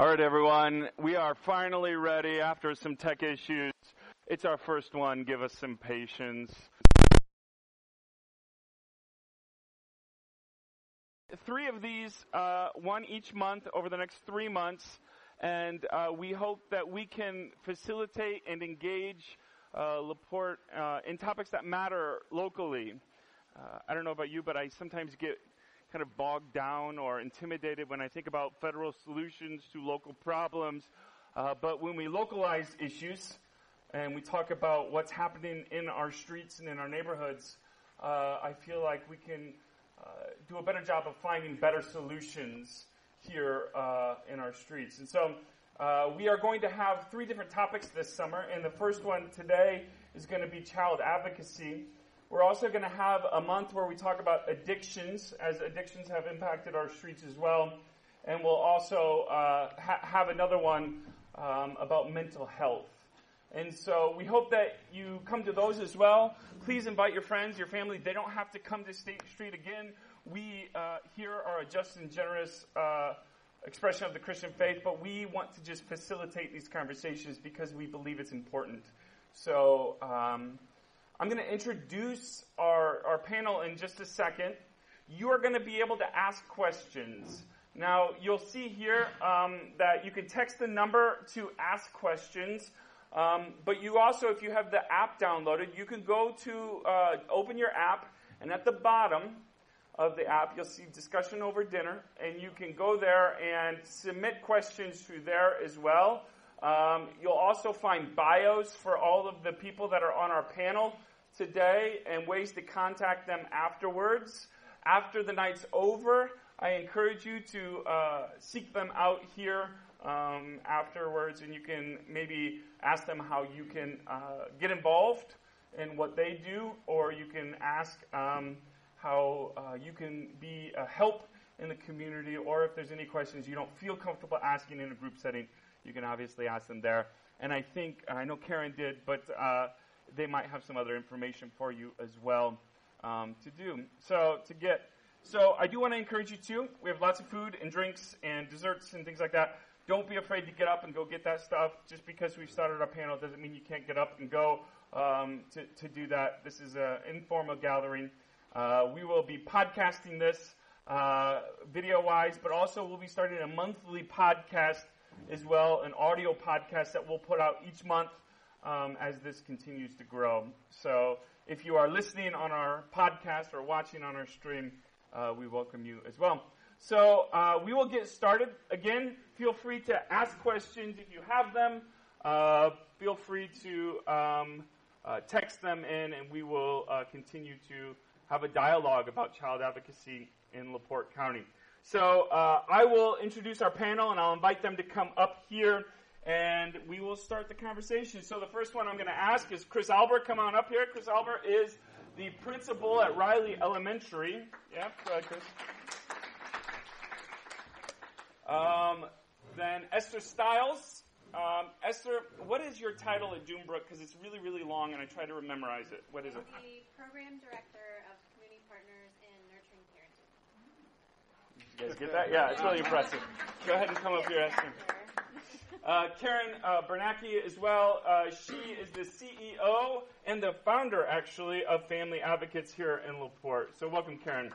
All right, everyone. We are finally ready after some tech issues. It's our first one. Give us some patience. Three of these, uh, one each month over the next three months, and uh, we hope that we can facilitate and engage uh, Laporte uh, in topics that matter locally. Uh, I don't know about you, but I sometimes get kind of bogged down or intimidated when I think about federal solutions to local problems. Uh, but when we localize issues and we talk about what's happening in our streets and in our neighborhoods, uh, I feel like we can uh, do a better job of finding better solutions here uh, in our streets. And so uh, we are going to have three different topics this summer, and the first one today is going to be child advocacy. We're also going to have a month where we talk about addictions, as addictions have impacted our streets as well. And we'll also uh, ha- have another one um, about mental health. And so we hope that you come to those as well. Please invite your friends, your family. They don't have to come to State Street again. We uh, here are a just and generous uh, expression of the Christian faith, but we want to just facilitate these conversations because we believe it's important. So, um, I'm going to introduce our, our panel in just a second. You are going to be able to ask questions. Now, you'll see here um, that you can text the number to ask questions. Um, but you also, if you have the app downloaded, you can go to uh, open your app, and at the bottom of the app, you'll see discussion over dinner, and you can go there and submit questions through there as well. Um, you'll also find bios for all of the people that are on our panel today and ways to contact them afterwards. After the night's over, I encourage you to uh, seek them out here um, afterwards, and you can maybe ask them how you can uh, get involved in what they do, or you can ask um, how uh, you can be a help in the community, or if there's any questions you don't feel comfortable asking in a group setting, you can obviously ask them there. And I think, I know Karen did, but uh, they might have some other information for you as well um, to do. So to get, so I do want to encourage you to. We have lots of food and drinks and desserts and things like that. Don't be afraid to get up and go get that stuff. Just because we've started our panel doesn't mean you can't get up and go um, to, to do that. This is an informal gathering. Uh, we will be podcasting this uh, video wise, but also we'll be starting a monthly podcast as well, an audio podcast that we'll put out each month um, as this continues to grow. So if you are listening on our podcast or watching on our stream, uh, we welcome you as well. So uh, we will get started. Again, feel free to ask questions if you have them. Uh, feel free to um, uh, text them in, and we will uh, continue to have a dialogue about child advocacy in LaPorte County. So uh, I will introduce our panel, and I'll invite them to come up here and we will start the conversation. So the first one I'm going to ask is Chris Alber. Come on up here. Chris Alber is the principal at Riley Elementary. Yeah, go ahead, Chris. Um, then Esther Stiles. Um, Esther, what is your title at Dunebrook? Because it's really, really long, and I try to memorize it. What is it? The program director of Community Partners in Nurturing Parenting. You guys get that? Yeah, it's really impressive. Go ahead and come up here, Esther. Uh, Karen uh, Biernacki as well. Uh, she is the CEO and the founder, actually, of Family Advocates here in LaPorte. So, welcome, Karen.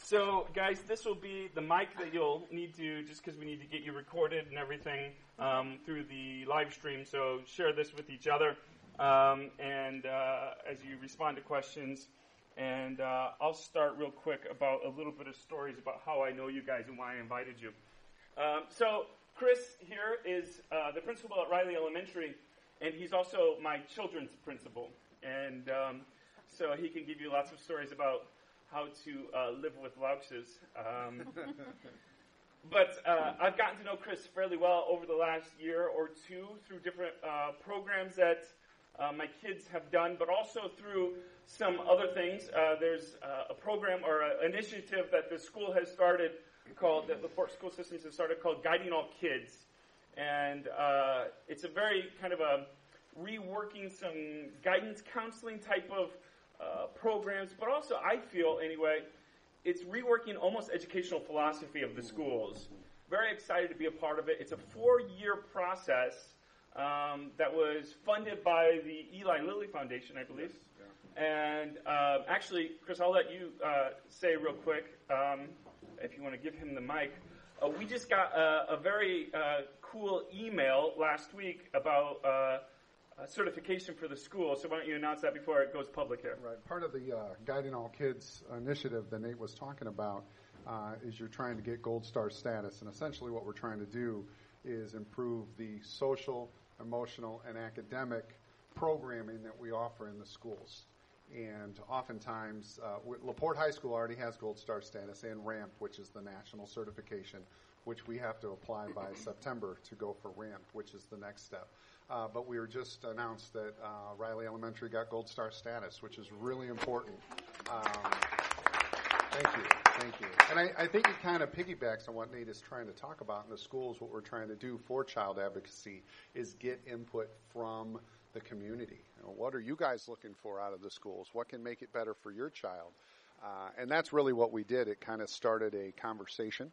So, guys, this will be the mic that you'll need to, just because we need to get you recorded and everything um, through the live stream. So, share this with each other. Um, and uh, as you respond to questions, and uh, I'll start real quick about a little bit of stories about how I know you guys and why I invited you. Um, so, Chris here is uh, the principal at Riley Elementary, and he's also my children's principal. And um, so he can give you lots of stories about how to uh, live with Louckses. Um, but uh, I've gotten to know Chris fairly well over the last year or two through different uh, programs that uh, my kids have done, but also through some other things. Uh, there's uh, a program or an initiative that the school has started called, that the Fort School Systems has started called Guiding All Kids. And uh, it's a very kind of a reworking some guidance counseling type of uh, programs, but also I feel anyway, it's reworking almost educational philosophy of the schools. Very excited to be a part of it. It's a four-year process um, that was funded by the Eli Lilly Foundation, I believe. And uh, actually, Chris, I'll let you uh, say real quick, um, if you want to give him the mic. Uh, we just got a, a very uh, cool email last week about uh, certification for the school. So why don't you announce that before it goes public here? Right. Part of the uh, Guiding All Kids initiative that Nate was talking about uh, is you're trying to get Gold Star status, and essentially what we're trying to do is improve the social, emotional, and academic programming that we offer in the schools. And oftentimes, uh, LaPorte High School already has Gold Star status and RAMP, which is the national certification, which we have to apply by September to go for RAMP, which is the next step. Uh, but we were just announced that uh, Riley Elementary got Gold Star status, which is really important. Um, thank you, thank you. And I, I think it kind of piggybacks on what Nate is trying to talk about in the schools. What we're trying to do for child advocacy is get input from the community. You know, what are you guys looking for out of the schools? What can make it better for your child? Uh, and that's really what we did. It kind of started a conversation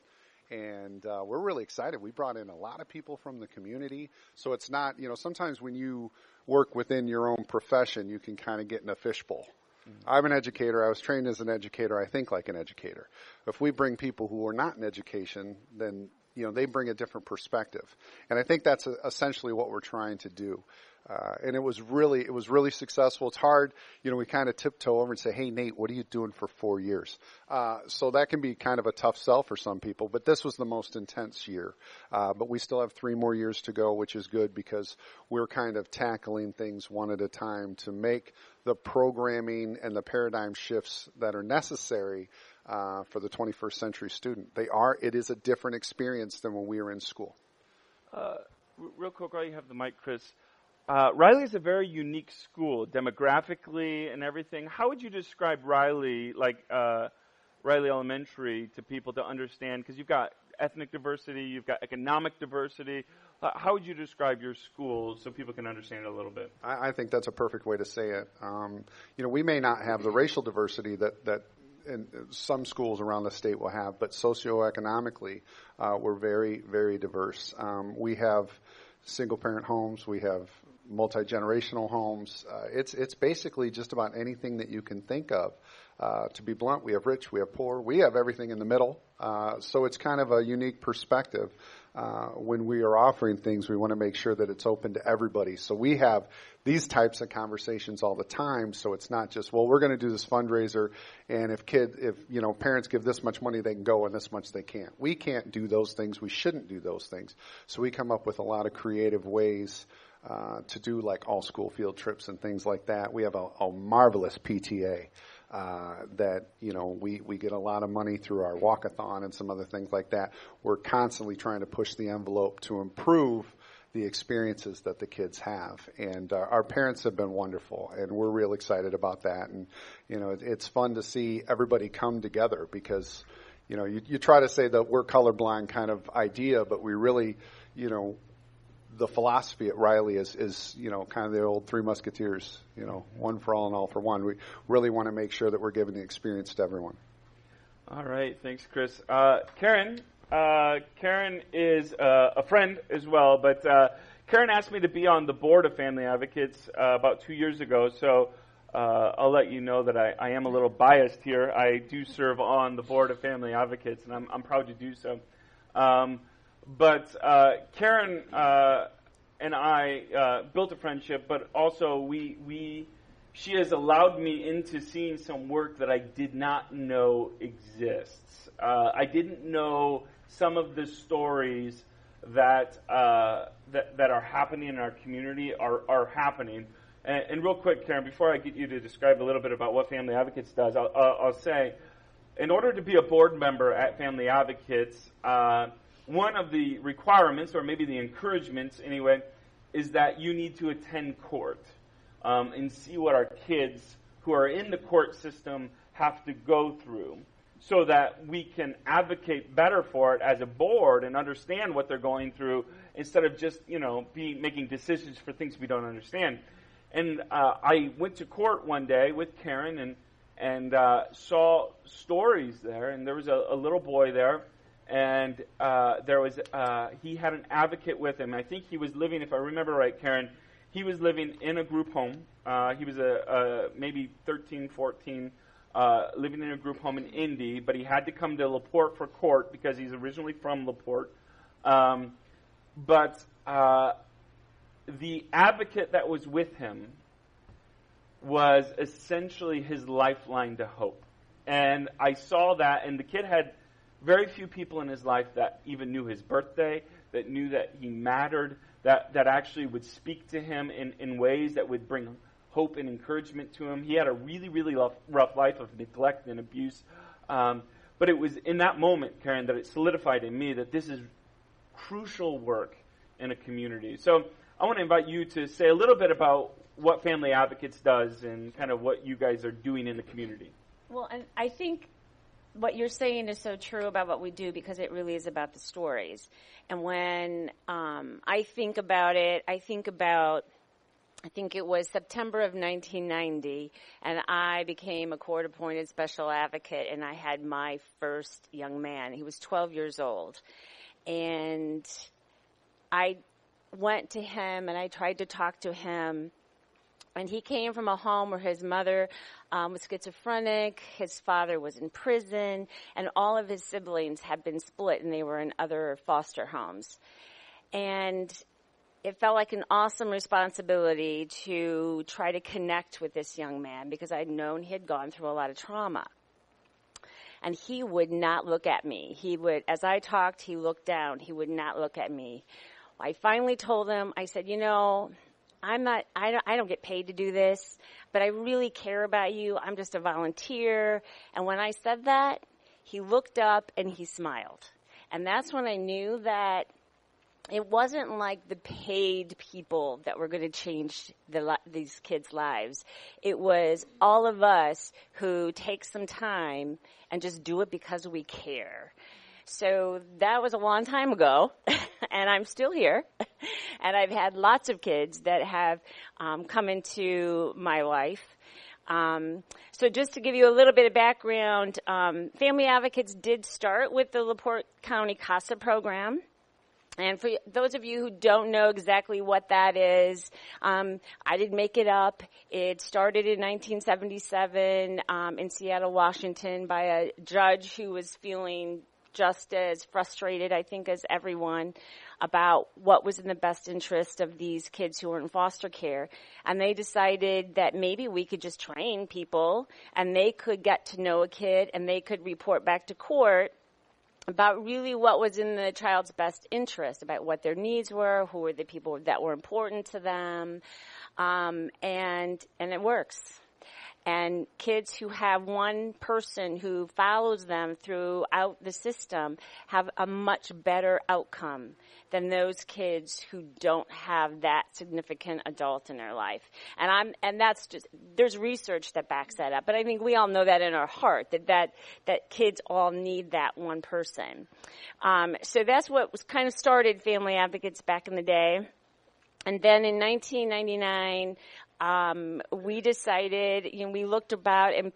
and uh, we're really excited. We brought in a lot of people from the community, so it's not you know sometimes when you work within your own profession, you can kind of get in a fishbowl. Mm-hmm. I'm an educator. I was trained as an educator. I think like an educator. If we bring people who are not in education, then you know they bring a different perspective, and I think that's essentially what we're trying to do. Uh, and it was really, it was really successful. It's hard, you know, we kind of tiptoe over and say, Hey, Nate, what are you doing for four years? Uh, so that can be kind of a tough sell for some people, but this was the most intense year. Uh, but we still have three more years to go, which is good because we're kind of tackling things one at a time to make the programming and the paradigm shifts that are necessary uh, for the 21st century student. They are, it is a different experience than when we were in school. Uh, real quick, while you have the mic, Chris, uh, Riley is a very unique school, demographically and everything. How would you describe Riley, like uh, Riley Elementary, to people to understand? Because you've got ethnic diversity, you've got economic diversity. Uh, how would you describe your school so people can understand it a little bit? I, I think that's a perfect way to say it. Um, you know, we may not have the racial diversity that that in some schools around the state will have, but socioeconomically, uh, we're very, very diverse. Um, we have single parent homes, we have multi generational homes. Uh, it's it's basically just about anything that you can think of. Uh, to be blunt, we have rich, we have poor, we have everything in the middle. Uh, so it's kind of a unique perspective. Uh, when we are offering things, we want to make sure that it's open to everybody. So we have these types of conversations all the time. So it's not just, well, we're going to do this fundraiser, and if kid, if you know, parents give this much money, they can go, and this much they can't. We can't do those things. We shouldn't do those things. So we come up with a lot of creative ways uh, to do like all school field trips and things like that. We have a, a marvelous PTA. Uh, that you know we we get a lot of money through our walkathon and some other things like that. We're constantly trying to push the envelope to improve the experiences that the kids have, and uh, our parents have been wonderful, and we're real excited about that. And you know, it, it's fun to see everybody come together because you know you, you try to say that we're colorblind kind of idea, but we really you know the philosophy at Riley is, is, you know, kind of the old three musketeers, you know, one for all and all for one. We really want to make sure that we're giving the experience to everyone. All right. Thanks, Chris. Uh, Karen, uh, Karen is uh, a friend as well, but uh, Karen asked me to be on the board of Family Advocates uh, about two years ago, so uh, I'll let you know that I, I, am a little biased here. I do serve on the board of Family Advocates, and I'm, I'm proud to do so. Um, but uh, Karen uh, and I uh, built a friendship, but also we we she has allowed me into seeing some work that I did not know exists. Uh, I didn't know some of the stories that uh, that that are happening in our community are are happening. And, and, real quick, Karen, before I get you to describe a little bit about what Family Advocates does, I'll, I'll say, in order to be a board member at Family Advocates uh, one of the requirements, or maybe the encouragements anyway, is that you need to attend court um, and see what our kids who are in the court system have to go through so that we can advocate better for it as a board and understand what they're going through instead of just, you know, be making decisions for things we don't understand. And uh, I went to court one day with Karen and and uh, saw stories there. And there was a, a little boy there, and uh, there was uh, he had an advocate with him. I think he was living, if I remember right, Karen, he was living in a group home. Uh, he was a, a maybe 13, 14. Uh, living in a group home in Indy, but he had to come to LaPorte for court because he's originally from LaPorte. Um, but uh, the advocate that was with him was essentially his lifeline to hope. And I saw that, and the kid had very few people in his life that even knew his birthday, that knew that he mattered, that, that actually would speak to him in, in ways that would bring hope and encouragement to him. He had a really, really rough, life of neglect and abuse. Um, but it was in that moment, Karen, that it solidified in me that this is crucial work in a community. So I want to invite you to say a little bit about what Family Advocates does and kind of what you guys are doing in the community. Well, and I think what you're saying is so true about what we do because it really is about the stories. And when um, I think about it, I think about I think it was September of 1990, and I became a court appointed special advocate, and I had my first young man. He was 12 years old. And I went to him and I tried to talk to him. And he came from a home where his mother um, was schizophrenic, his father was in prison, and all of his siblings had been split and they were in other foster homes. And it felt like an awesome responsibility to try to connect with this young man because I'd known he had gone through a lot of trauma. And he would not look at me. He would, as I talked, he looked down. He would not look at me. I finally told him, I said, you know, I'm not, I don't, I don't get paid to do this, but I really care about you. I'm just a volunteer. And when I said that, he looked up and he smiled. And that's when I knew that it wasn't like the paid people that were going to change the, these kids' lives. It was all of us who take some time and just do it because we care. So that was a long time ago, and I'm still here. and I've had lots of kids that have um, come into my life. Um, so just to give you a little bit of background, um, Family Advocates did start with the LaPorte County CASA program. And for those of you who don't know exactly what that is, um, I didn't make it up. It started in 1977 um, in Seattle, Washington, by a judge who was feeling just as frustrated, I think, as everyone about what was in the best interest of these kids who were in foster care. And they decided that maybe we could just train people and they could get to know a kid and they could report back to court about really what was in the child's best interest, about what their needs were, who were the people that were important to them, um, and and it works and kids who have one person who follows them throughout the system have a much better outcome than those kids who don't have that significant adult in their life. And I'm, and that's just, there's research that backs that up. But I think we all know that in our heart, that, that, that kids all need that one person. Um, so that's what was kind of started Family Advocates back in the day. And then in 1999, um, we decided, you know, we looked about and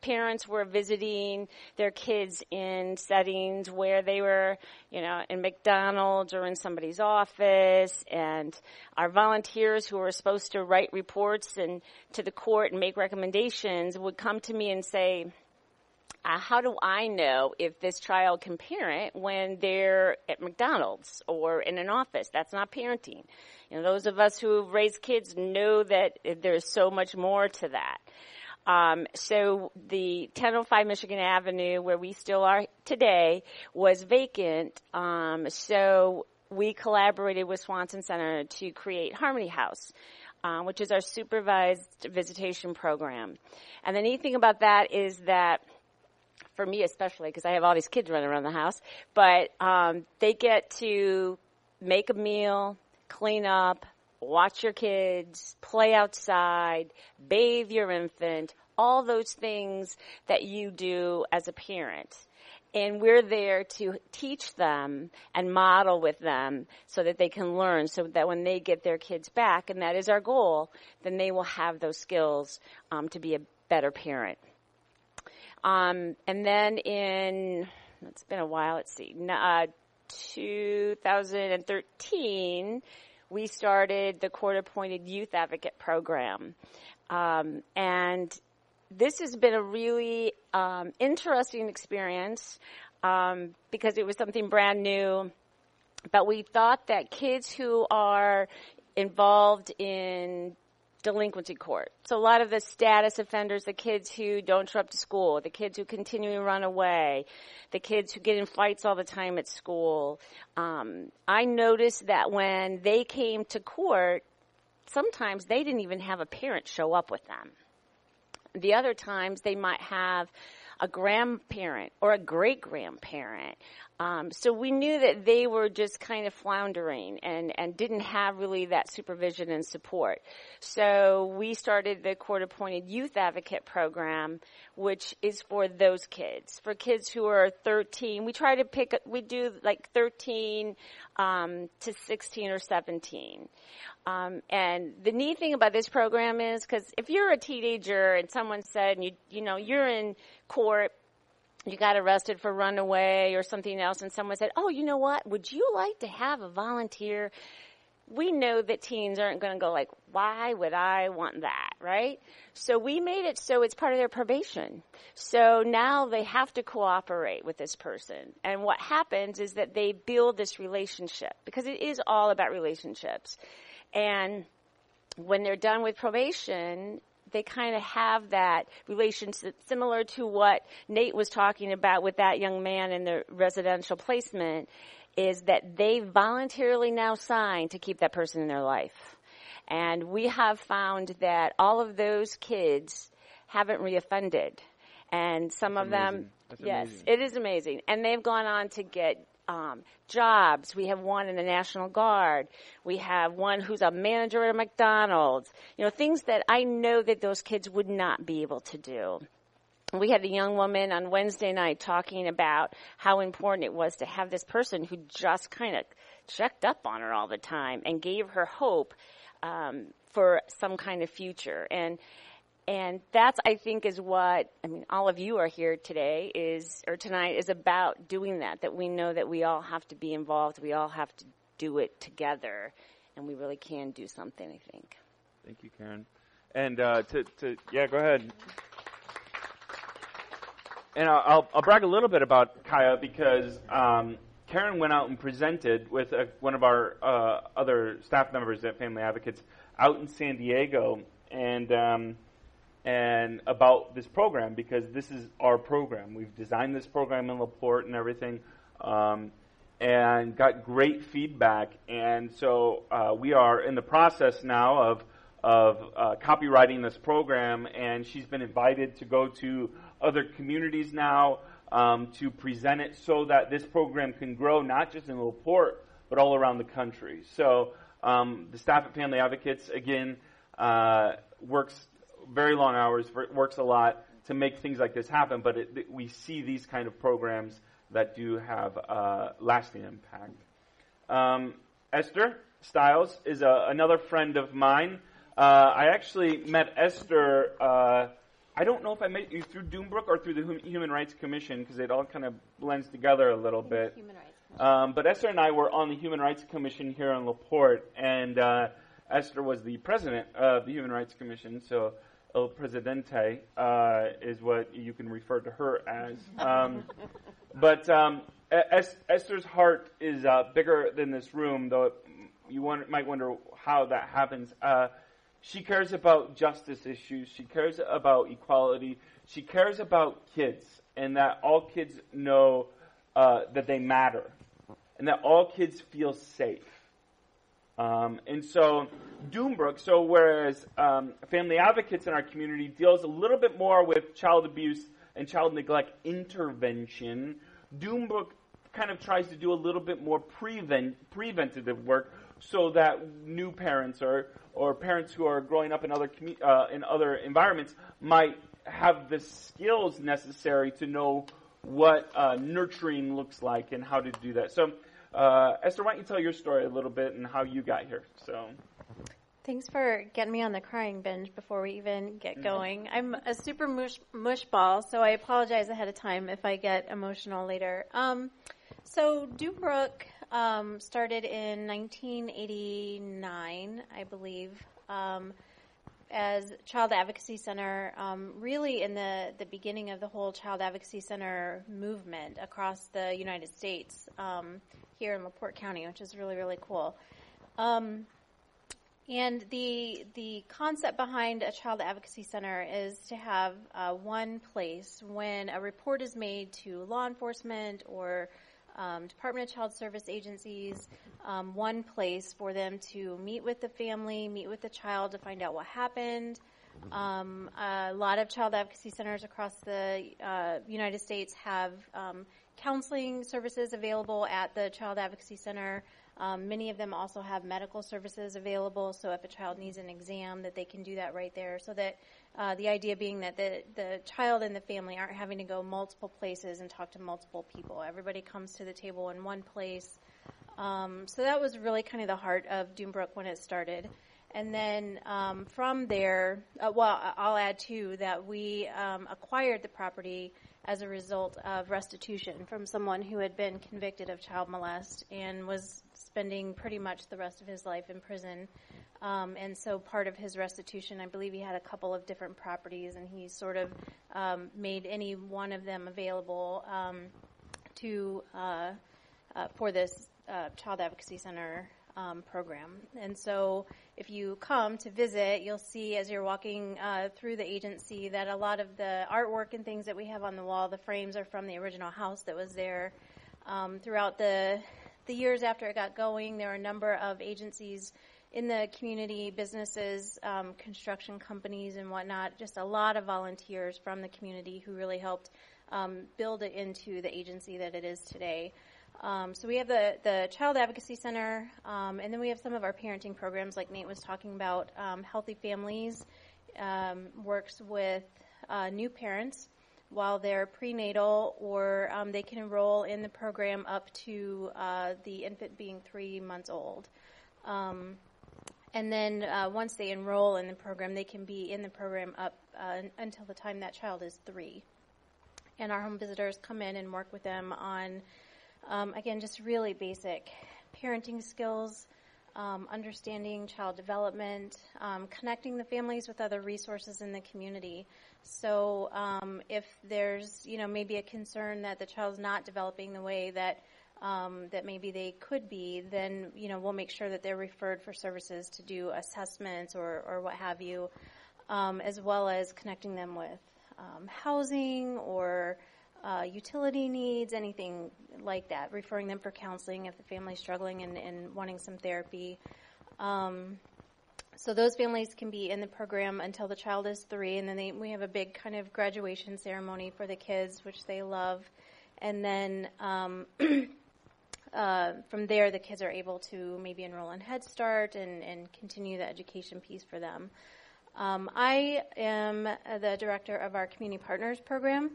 parents were visiting their kids in settings where they were, you know, in McDonald's or in somebody's office, and our volunteers who were supposed to write reports and to the court and make recommendations would come to me and say, uh, how do I know if this child can parent when they're at McDonald's or in an office? That's not parenting. You know, those of us who have raised kids know that there's so much more to that. Um, so the 1005 Michigan Avenue, where we still are today, was vacant. Um, so we collaborated with Swanson Center to create Harmony House. Um, which is our supervised visitation program. And the neat thing about that is that for me especially because I have all these kids running around the house, but um, they get to make a meal, clean up, watch your kids, play outside, bathe your infant, all those things that you do as a parent. And we're there to teach them and model with them so that they can learn so that when they get their kids back, and that is our goal, then they will have those skills um, to be a better parent. Um, and then in, it's been a while, let's see, uh, 2013, we started the court appointed youth advocate program. Um, and this has been a really um, interesting experience um, because it was something brand new. But we thought that kids who are involved in delinquency court. So a lot of the status offenders, the kids who don't show up to school, the kids who continue to run away, the kids who get in fights all the time at school. Um, I noticed that when they came to court, sometimes they didn't even have a parent show up with them. The other times they might have a grandparent or a great grandparent. Um, so we knew that they were just kind of floundering and, and didn't have really that supervision and support. So we started the court appointed youth advocate program, which is for those kids. For kids who are 13, we try to pick, we do like 13 um, to 16 or 17. Um, and the neat thing about this program is because if you're a teenager and someone said, you, you know, you're in court you got arrested for runaway or something else and someone said, oh, you know what? Would you like to have a volunteer? We know that teens aren't going to go like, why would I want that, right? So we made it so it's part of their probation. So now they have to cooperate with this person. And what happens is that they build this relationship because it is all about relationships. And when they're done with probation, they kind of have that relationship similar to what Nate was talking about with that young man in the residential placement is that they voluntarily now sign to keep that person in their life. And we have found that all of those kids haven't reoffended. And some That's of amazing. them, That's yes, amazing. it is amazing. And they've gone on to get um, jobs. We have one in the National Guard. We have one who's a manager at a McDonald's. You know, things that I know that those kids would not be able to do. We had a young woman on Wednesday night talking about how important it was to have this person who just kind of checked up on her all the time and gave her hope um, for some kind of future. And and that's I think is what I mean. All of you are here today is or tonight is about doing that. That we know that we all have to be involved. We all have to do it together, and we really can do something. I think. Thank you, Karen. And uh, to, to yeah, go ahead. And I'll, I'll, brag a little bit about CAYA because um, Karen went out and presented with uh one of our uh, other staff members at Family Advocates out in San Diego, and um, and about this program because this is our program. We've designed this program in Laporte and everything, um, and got great feedback. And so uh, we are in the process now of of uh, copyrighting this program, and she's been invited to go to other communities now um, to present it so that this program can grow not just in Laporte but all around the country. So um, the staff at Family Advocates again uh, works very long hours, it works a lot to make things like this happen. But it, we see these kind of programs that do have uh, lasting impact. Um, Esther Stiles is a, another friend of mine. Uh, I actually met Esther. Uh, I don't know if I met you through Dunebrook or through the Hum- Human Rights Commission because it all kind of blends together a little bit. Human Rights. Um, but Esther and I were on the Human Rights Commission here in Laporte, and uh, Esther was the president of the Human Rights Commission, so El Presidente uh, is what you can refer to her as. Um, but um, es- Esther's heart is uh, bigger than this room, though it, you might wonder how that happens. Uh, she cares about justice issues. She cares about equality. She cares about kids, and that all kids know uh, that they matter, and that all kids feel safe. Um, and so, Dunebrook, so whereas um, Family Advocates in our community deals a little bit more with child abuse and child neglect intervention, Dunebrook kind of tries to do a little bit more prevent, preventative work so that new parents or, or parents who are growing up in other, commu- uh, in other environments might have the skills necessary to know what uh, nurturing looks like and how to do that. So, uh, Esther, why don't you tell your story a little bit and how you got here? So, Thanks for getting me on the crying binge before we even get going. I'm a super mush, mush ball, so I apologize ahead of time if I get emotional later. Um, so Dunebrook um, started in 1989, I believe, um, as Child Advocacy Center, um, really in the, the beginning of the whole Child Advocacy Center movement across the United States um, here in LaPorte County, which is really, really cool. Um, and the the concept behind a child advocacy center is to have uh, one place when a report is made to law enforcement or um, Department of Child Service agencies, um, one place for them to meet with the family, meet with the child to find out what happened. Um, a lot of child advocacy centers across the uh, United States have um, counseling services available at the Child Advocacy Center. Um, many of them also have medical services available, so if a child needs an exam, that they can do that right there. So that uh, the idea being that the the child and the family aren't having to go multiple places and talk to multiple people. Everybody comes to the table in one place. Um, so that was really kind of the heart of Dunebrook when it started. And then um, from there, uh, well, I'll add too that we um, acquired the property as a result of restitution from someone who had been convicted of child molest and was spending pretty much the rest of his life in prison. Um, and so part of his restitution, I believe he had a couple of different properties, and he sort of um, made any one of them available um, to uh, uh, for this uh, child advocacy center um, program. And so, if you come to visit, you'll see as you're walking uh, through the agency that a lot of the artwork and things that we have on the wall, the frames are from the original house that was there. Um, throughout the the years after it got going, there were a number of agencies in the community, businesses, um, construction companies, and whatnot. Just a lot of volunteers from the community who really helped um, build it into the agency that it is today. Um, so we have the, the Child Advocacy Center, um, and then we have some of our parenting programs, like Nate was talking about. Um, Healthy Families um, works with uh, new parents while they're prenatal, or um, they can enroll in the program up to uh, the infant being three months old. Um, and then uh, once they enroll in the program, they can be in the program up uh, until the time that child is three. And our home visitors come in and work with them on, um, again, just really basic parenting skills, um, understanding child development, um, connecting the families with other resources in the community. So um, if there's, you know, maybe a concern that the child's not developing the way that um, that maybe they could be, then you know we'll make sure that they're referred for services to do assessments or, or what have you, um, as well as connecting them with um, housing or uh, utility needs, anything like that. Referring them for counseling if the family's struggling and, and wanting some therapy. Um, so those families can be in the program until the child is three, and then they, we have a big kind of graduation ceremony for the kids, which they love, and then. Um, uh, from there, the kids are able to maybe enroll in Head Start and, and continue the education piece for them. Um, I am the director of our Community Partners program.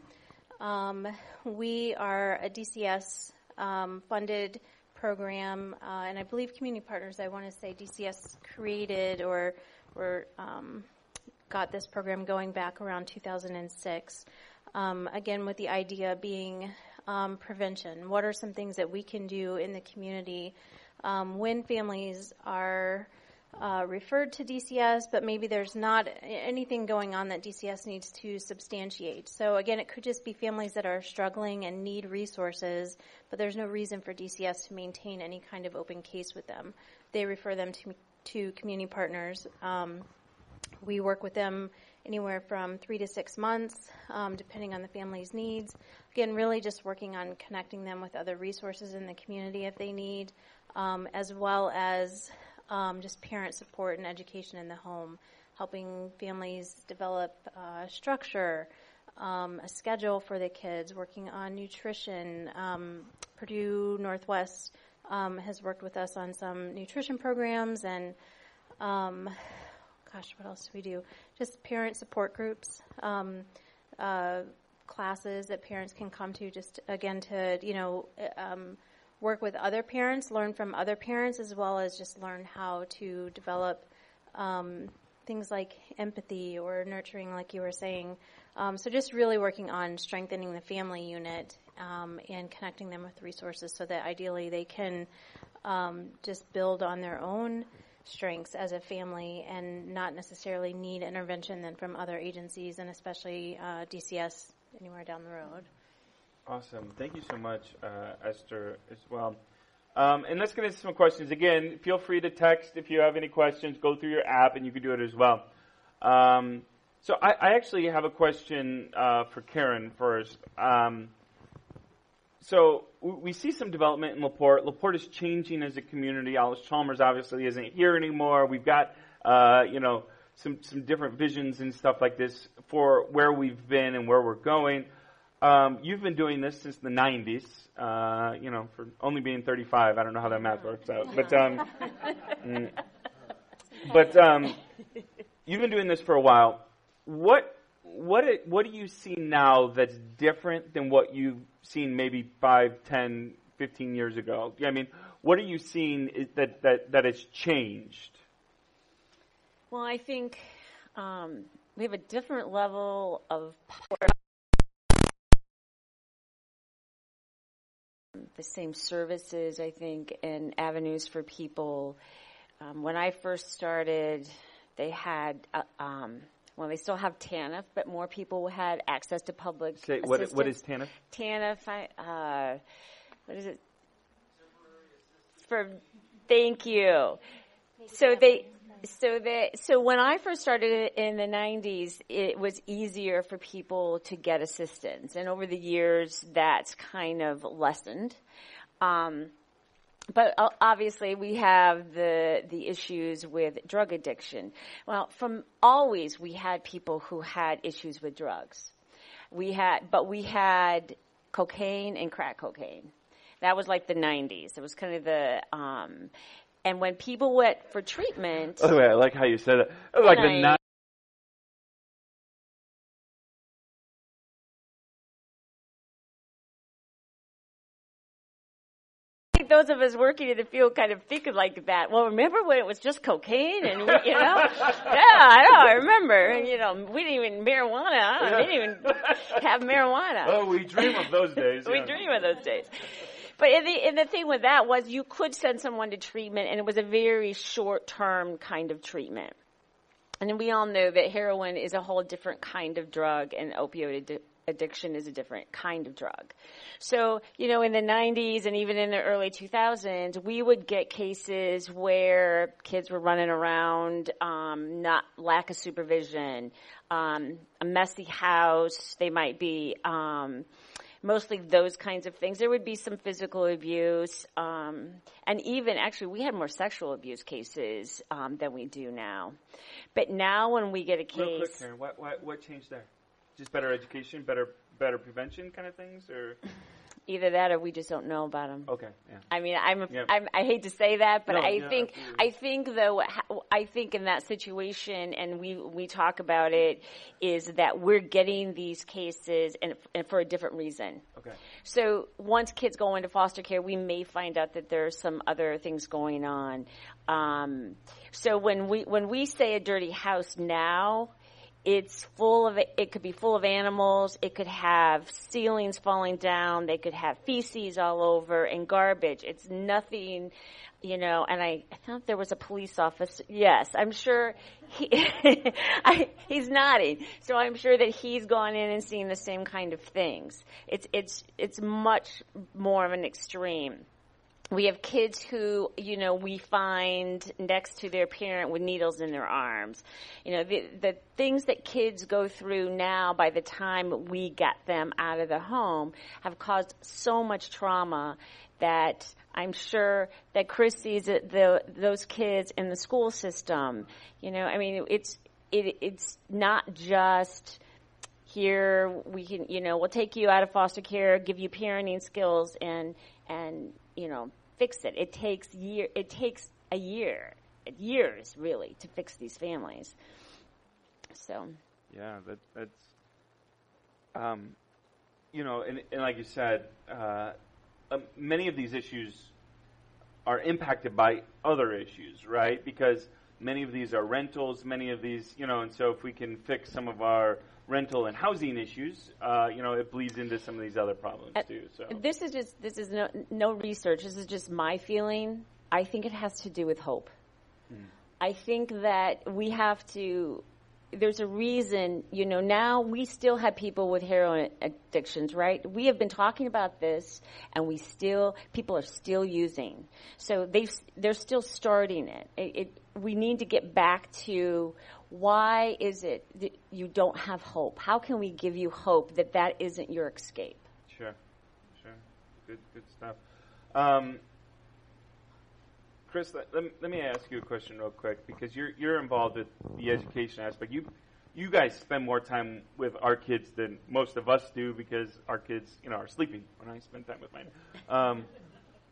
Um, we are a DCS um, funded program, uh, and I believe Community Partners, I want to say DCS created or, or um, got this program going back around 2006. Um, again, with the idea being um, prevention? What are some things that we can do in the community um, when families are uh, referred to DCS, but maybe there's not anything going on that DCS needs to substantiate. So again, it could just be families that are struggling and need resources, but there's no reason for DCS to maintain any kind of open case with them. They refer them to to community partners. Um, we work with them anywhere from three to six months, um, depending on the family's needs. Again, really just working on connecting them with other resources in the community if they need, um, as well as um, just parent support and education in the home, helping families develop uh, structure, um, a schedule for the kids, working on nutrition. Um, Purdue Northwest um, has worked with us on some nutrition programs and um, gosh, what else do we do? Just parent support groups, um, uh, classes that parents can come to, just again to you know um, work with other parents, learn from other parents, as well as just learn how to develop um, things like empathy or nurturing, like you were saying. Um, so just really working on strengthening the family unit um, and connecting them with resources so that ideally they can um, just build on their own strengths as a family and not necessarily need intervention then from other agencies and especially uh, DCS anywhere down the road. Awesome. Thank you so much, uh, Esther, as well. Um, and let's get into some questions. Again, feel free to text if you have any questions. Go through your app, and you can do it as well. Um, so I, I, actually have a question uh, for Karen first. Um, so we see some development in Laporte. Laporte is changing as a community. Allis-Chalmers obviously isn't here anymore. We've got, uh, you know, some some different visions and stuff like this for where we've been and where we're going. Um, you've been doing this since the 90s, uh, you know, for only being 35. I don't know how that math works out. But, um, mm, but um, you've been doing this for a while. What, what, what do you see now that's different than what you've seen maybe 5, 10, 15 years ago? I mean, what are you seeing that, that, that has changed? Well, I think um, we have a different level of power the same services, I think, and avenues for people. Um, when I first started, they had, uh, um, well, they still have TANF, but more people had access to public Say, what, what is TANF? TANF, uh, what is it? For, thank you. So they, so that so when I first started in the 90s, it was easier for people to get assistance, and over the years, that's kind of lessened. Um, but obviously, we have the the issues with drug addiction. Well, from always, we had people who had issues with drugs. We had, but we had cocaine and crack cocaine. That was like the 90s. It was kind of the um, and when people went for treatment. Oh, way, I like how you said it. Like the nine. those of us working in the field kind of think like that. Well, remember when it was just cocaine and, you know? yeah, I know, I remember. And, you know, we didn't even marijuana. We didn't even have marijuana. Oh, we dream of those days. we yeah. dream of those days. But and the, and the thing with that was you could send someone to treatment, and it was a very short term kind of treatment. And we all know that heroin is a whole different kind of drug, and opioid addiction is a different kind of drug. So, you know, in the 90s and even in the early 2000s, we would get cases where kids were running around, um, not lack of supervision, um, a messy house. They might be, um, mostly those kinds of things. There would be some physical abuse, um, and even actually, we had more sexual abuse cases um, than we do now. But now, when we get a case, real quick, Karen, what, what what changed there? Just better education, better better prevention, kind of things, or Either that, or we just don't know about them. Okay. Yeah. I mean, I'm, yeah. I'm i hate to say that, but no, I think absolutely. I think though I think in that situation, and we we talk about it, is that we're getting these cases and, and for a different reason. Okay. So once kids go into foster care, we may find out that there's some other things going on. Um, so when we when we say a dirty house now, it's full of it could be full of animals it could have ceilings falling down they could have feces all over and garbage. It's nothing you know and i, I thought there was a police officer yes i'm sure he I, he's nodding. So i'm sure that he's gone in and seen the same kind of things. It's it's it's much more of an extreme we have kids who, you know, we find next to their parent with needles in their arms. You know, the, the things that kids go through now by the time we get them out of the home have caused so much trauma that I'm sure that Chris sees it, uh, the, those kids in the school system. You know, I mean, it's, it, it's not just, here we can you know we'll take you out of foster care give you parenting skills and and you know fix it. It takes year. It takes a year, years really, to fix these families. So. Yeah, that, that's. Um, you know, and, and like you said, uh, uh, many of these issues are impacted by other issues, right? Because many of these are rentals. Many of these, you know, and so if we can fix some of our rental and housing issues, uh, you know, it bleeds into some of these other problems Uh, too. So This is just this is no no research. This is just my feeling. I think it has to do with hope. I think that we have to. There's a reason, you know. Now we still have people with heroin addictions, right? We have been talking about this, and we still people are still using. So they they're still starting it. it, it we need to get back to why is it that you don't have hope? How can we give you hope that that isn't your escape? Sure, sure, good, good stuff. Um, Chris, let, let, me- let me ask you a question real quick because you're you're involved with the education aspect. You you guys spend more time with our kids than most of us do because our kids, you know, are sleeping when I spend time with mine. Um,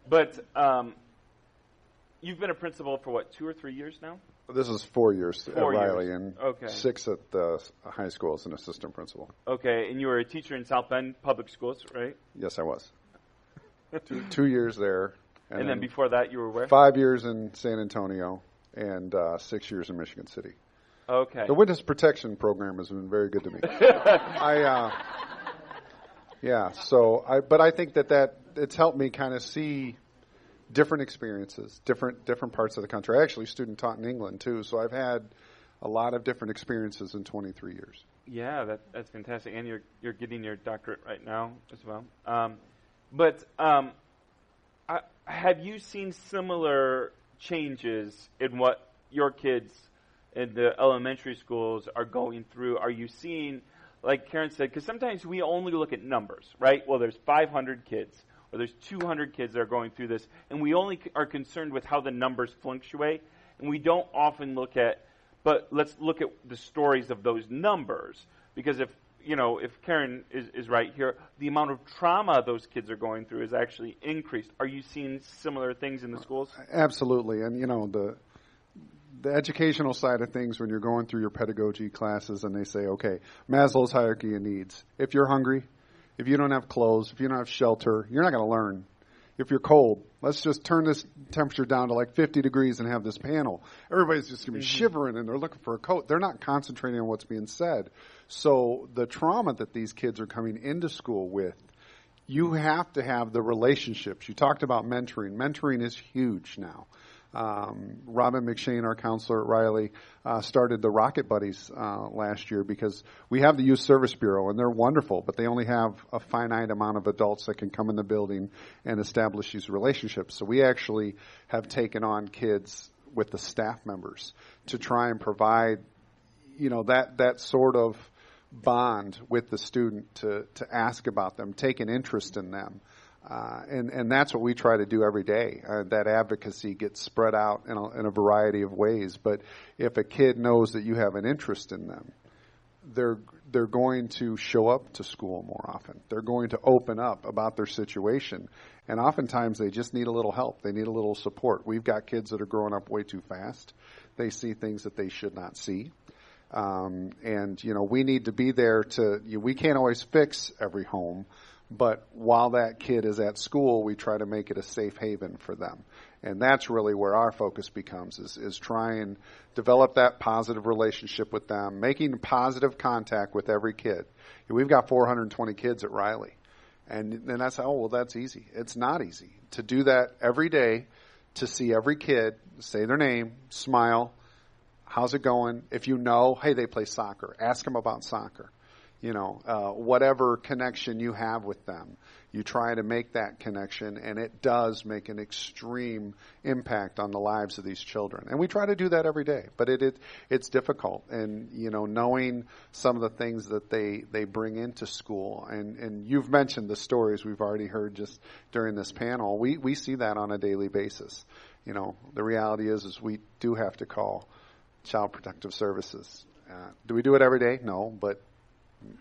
but um, you've been a principal for what two or three years now? This is four years Four at Riley years. and Okay. six at the high school as an assistant principal. Okay, and you were a teacher in South Bend Public Schools, right? Yes, I was. two, two years there, And, then before that, you were where? five years in San Antonio, and uh, six years in Michigan City. Okay. The witness protection program has been very good to me. I, uh, yeah. So, I, but I think that that it's helped me kind of see different experiences, different different parts of the country. I actually student taught in England too, so I've had a lot of different experiences in 23 years. Yeah, that, that's fantastic. And you're you're getting your doctorate right now as well. Um, but um, Have you seen similar changes in what your kids in the elementary schools are going through? Are you seeing, like Karen said, because sometimes we only look at numbers, right? Well, there's 500 kids. Or there's 200 kids that are going through this, and we only are concerned with how the numbers fluctuate, and we don't often look at but let's look at the stories of those numbers because if you know if Karen is, is right here, the amount of trauma those kids are going through is actually increased. Are you seeing similar things in the schools? Absolutely, and you know the the educational side of things when you're going through your pedagogy classes and they say, okay, Maslow's hierarchy of needs. If you're hungry, if you don't have clothes, if you don't have shelter, you're not going to learn. If you're cold, let's just turn this temperature down to like 50 degrees and have this panel. Everybody's just going to be mm-hmm. shivering and they're looking for a coat. They're not concentrating on what's being said. So the trauma that these kids are coming into school with you have to have the relationships. You talked about mentoring. Mentoring is huge now. Um, Robin McShane, our counselor at Riley, uh, started the Rocket Buddies uh, last year because we have the Youth Service Bureau and they're wonderful, but they only have a finite amount of adults that can come in the building and establish these relationships. So we actually have taken on kids with the staff members to try and provide, you know, that that sort of bond with the student to, to ask about them, take an interest in them. Uh, and, and that's what we try to do every day. Uh, that advocacy gets spread out in a, in a variety of ways. But if a kid knows that you have an interest in them, they're they're going to show up to school more often. They're going to open up about their situation, and oftentimes they just need a little help. They need a little support. We've got kids that are growing up way too fast. They see things that they should not see. Um, and you know we need to be there to. You, we can't always fix every home, but while that kid is at school, we try to make it a safe haven for them. And that's really where our focus becomes: is is try and develop that positive relationship with them, making positive contact with every kid. We've got 420 kids at Riley, and then that's oh well that's easy. It's not easy to do that every day. To see every kid say their name, smile, how's it going? If you know, hey, they play soccer, ask them about soccer. You know, uh, whatever connection you have with them, you try to make that connection, and it does make an extreme impact on the lives of these children. And we try to do that every day, but it, it it's difficult. And you know, knowing some of the things that they they bring into school, and and you've mentioned the stories we've already heard just during this panel. We we see that on a daily basis. You know, the reality is is we do have to call Child Protective Services. Uh, do we do it every day? No, but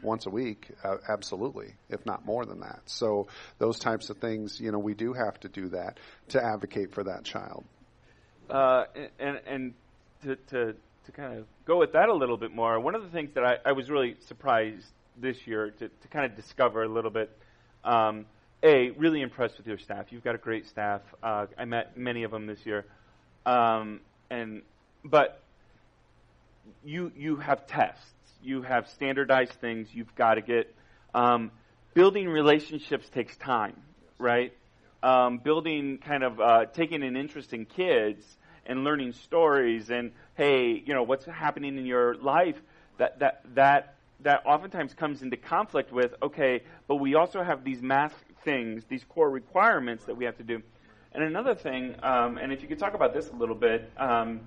once a week, uh, absolutely, if not more than that. So those types of things, you know, we do have to do that to advocate for that child. Uh, and and to, to to kind of go with that a little bit more, one of the things that I, I was really surprised this year to, to kind of discover a little bit. Um, a really impressed with your staff. You've got a great staff. Uh, I met many of them this year, um, and but you you have tests, you have standardized things. You've got to get um, building relationships takes time, right? Um, building kind of uh, taking an interest in kids and learning stories and hey, you know what's happening in your life. That that that that oftentimes comes into conflict with okay, but we also have these math things, these core requirements that we have to do. And another thing, um, and if you could talk about this a little bit, um,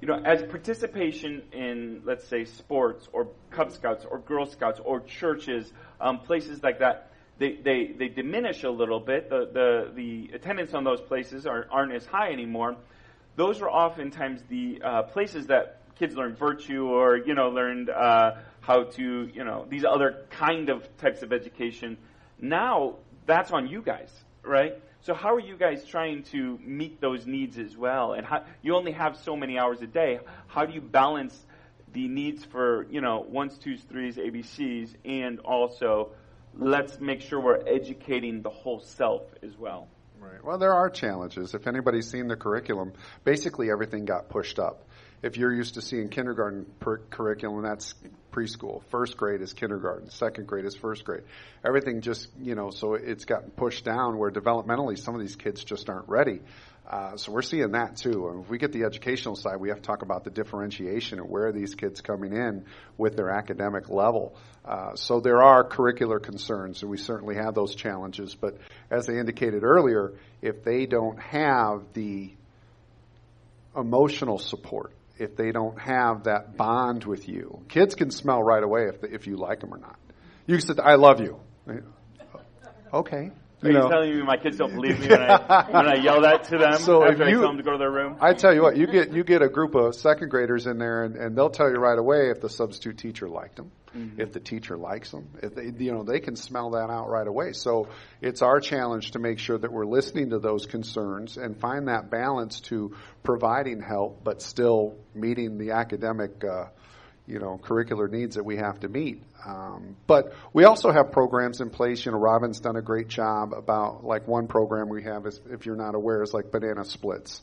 you know, as participation in, let's say, sports or Cub Scouts or Girl Scouts or churches, um, places like that, they, they, they diminish a little bit. The, the, the attendance on those places are, aren't as high anymore. Those are oftentimes the uh, places that kids learn virtue or, you know, learned uh, how to, you know, these other kind of types of education. Now, that's on you guys, right? So how are you guys trying to meet those needs as well? And how, you only have so many hours a day. How do you balance the needs for you know ones, twos, threes, ABCs, and also let's make sure we're educating the whole self as well. Right. Well, there are challenges. If anybody's seen the curriculum, basically everything got pushed up. If you're used to seeing kindergarten per- curriculum, that's preschool. First grade is kindergarten. Second grade is first grade. Everything just, you know, so it's gotten pushed down where developmentally some of these kids just aren't ready. Uh, so we're seeing that too. And if we get the educational side, we have to talk about the differentiation of where are these kids coming in with their academic level. Uh, so there are curricular concerns, and we certainly have those challenges. But as I indicated earlier, if they don't have the emotional support, if they don't have that bond with you, kids can smell right away if, if you like them or not. You said, "I love you." Okay. Are you, know, telling me my kids don't believe me when I, when I yell that to them So after if I tell them to go to their room? I tell you what, you get you get a group of second graders in there, and, and they'll tell you right away if the substitute teacher liked them, if the teacher likes them, if they you know they can smell that out right away. So it's our challenge to make sure that we're listening to those concerns and find that balance to providing help, but still meeting the academic. Uh, you know, curricular needs that we have to meet. Um, but we also have programs in place. You know, Robin's done a great job about like one program we have is, if you're not aware, is like banana splits.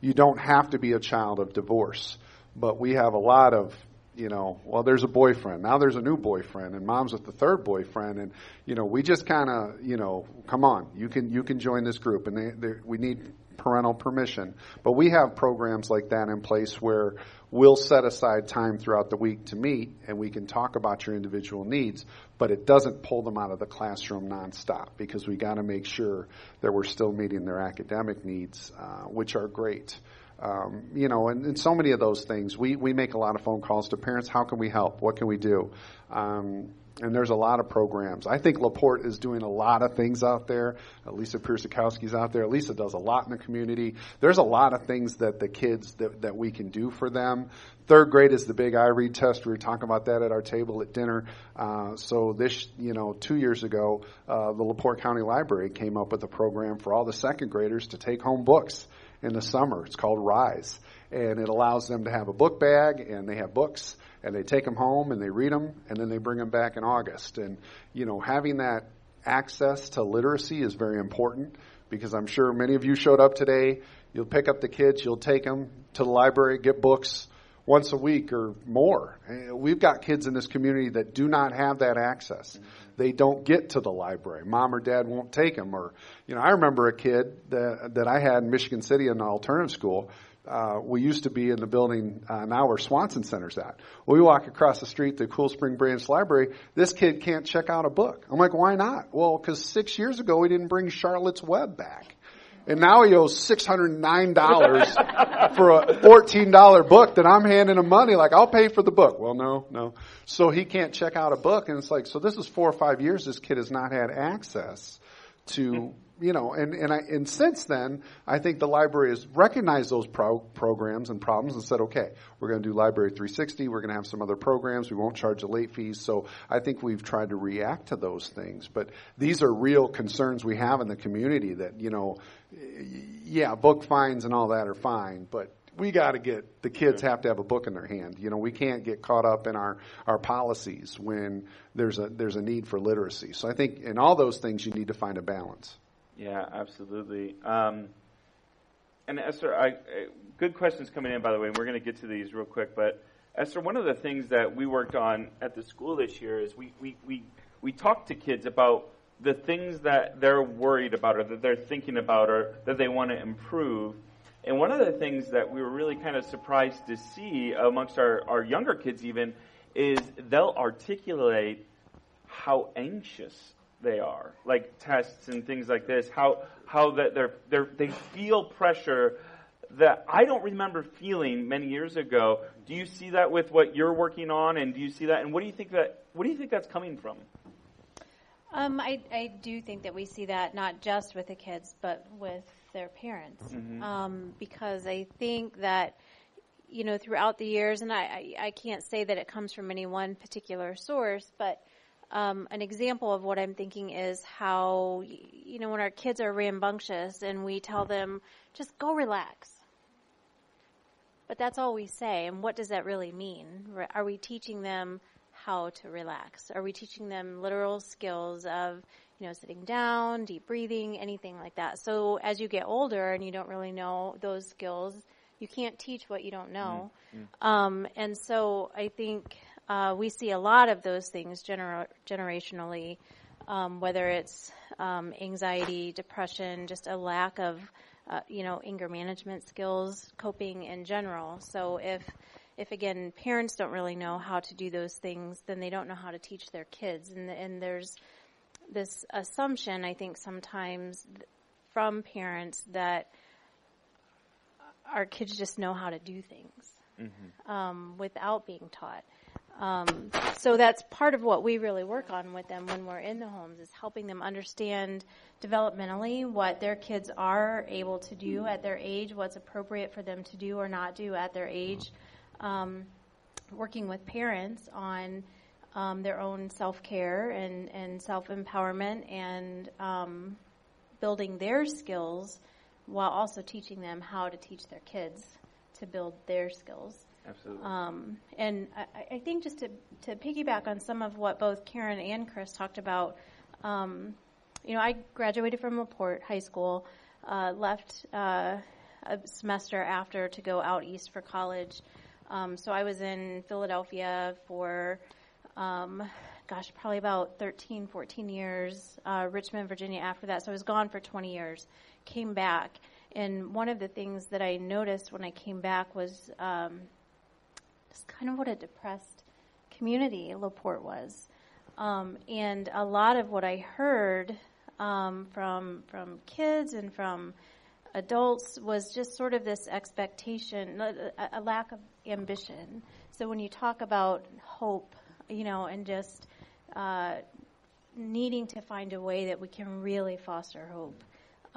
You don't have to be a child of divorce, but we have a lot of you know, well, there's a boyfriend. Now there's a new boyfriend, and mom's with the third boyfriend, and you know, we just kind of, you know, come on, you can you can join this group, and they, they, we need parental permission. But we have programs like that in place where we'll set aside time throughout the week to meet, and we can talk about your individual needs. But it doesn't pull them out of the classroom nonstop because we got to make sure that we're still meeting their academic needs, uh, which are great. Um, you know, and, and so many of those things. We, we make a lot of phone calls to parents. How can we help? What can we do? Um, and there's a lot of programs. I think Laporte is doing a lot of things out there. Uh, Lisa Pierzakowski's out there. Lisa does a lot in the community. There's a lot of things that the kids that, that we can do for them. Third grade is the big IREAD test. We were talking about that at our table at dinner. Uh, so this, you know, two years ago, uh, the Laporte County Library came up with a program for all the second graders to take home books in the summer. It's called Rise, and it allows them to have a book bag, and they have books, and they take them home and they read them, and then they bring them back in August. And you know, having that access to literacy is very important because I'm sure many of you showed up today. You'll pick up the kids, you'll take them to the library, get books once a week or more. We've got kids in this community that do not have that access. They don't get to the library. Mom or dad won't take them. Or, you know, I remember a kid that, that I had in Michigan City in an alternative school. Uh, we used to be in the building uh, now where Swanson Center's at. We walk across the street to Cool Spring Branch Library. This kid can't check out a book. I'm like, why not? Well, because six years ago we didn't bring Charlotte's Web back. And now he owes six hundred nine dollars for a fourteen dollar book that I'm handing him money. Like I'll pay for the book. Well, no, no. So he can't check out a book, and it's like so. This is four or five years. This kid has not had access to you know, and and I and since then, I think the library has recognized those pro- programs and problems and said, okay, we're going to do Library 360. We're going to have some other programs. We won't charge the late fees. So I think we've tried to react to those things. But these are real concerns we have in the community. That you know, yeah, book fines and all that are fine, but we got to get the kids have to have a book in their hand. You know, we can't get caught up in our our policies when there's a there's a need for literacy. So I think in all those things you need to find a balance. Yeah, absolutely. Um, and Esther, I, good questions coming in, by the way, and we're going to get to these real quick. But Esther, one of the things that we worked on at the school this year is we we we, we talked to kids about the things that they're worried about or that they're thinking about or that they want to improve. And one of the things that we were really kind of surprised to see amongst our, our younger kids even is they'll articulate how anxious they are, like tests and things like this, how, how that they're, they're, they feel pressure that I don't remember feeling many years ago. Do you see that with what you're working on and do you see that and what do you think that what do you think that's coming from? Um, I, I do think that we see that not just with the kids, but with their parents. Mm-hmm. Um, because I think that, you know, throughout the years, and I, I, I can't say that it comes from any one particular source, but um, an example of what I'm thinking is how, you know, when our kids are rambunctious and we tell them, just go relax. But that's all we say. And what does that really mean? Are we teaching them how to relax? Are we teaching them literal skills of, you know, sitting down, deep breathing, anything like that? So as you get older and you don't really know those skills, you can't teach what you don't know. Mm-hmm. Um, and so I think uh, we see a lot of those things gener- generationally, um, whether it's um, anxiety, depression, just a lack of, uh, you know, anger management skills, coping in general. So if if again parents don't really know how to do those things, then they don't know how to teach their kids. And, and there's this assumption, I think, sometimes from parents that our kids just know how to do things mm-hmm. um, without being taught. Um, so that's part of what we really work on with them when we're in the homes is helping them understand developmentally what their kids are able to do at their age, what's appropriate for them to do or not do at their age, um, working with parents on um, their own self care and, and self empowerment and um, building their skills while also teaching them how to teach their kids to build their skills. Absolutely. Um, and I, I, think just to, to piggyback on some of what both Karen and Chris talked about, um, you know, I graduated from LaPorte High School, uh, left uh, a semester after to go out east for college. Um, so I was in Philadelphia for, um, gosh, probably about 13, 14 years. Uh, Richmond, Virginia after that. So I was gone for 20 years. Came back. And one of the things that I noticed when I came back was um, kind of what a depressed community LaPorte was. Um, and a lot of what I heard um, from from kids and from adults was just sort of this expectation, a, a lack of ambition. So when you talk about hope, you know, and just uh, needing to find a way that we can really foster hope.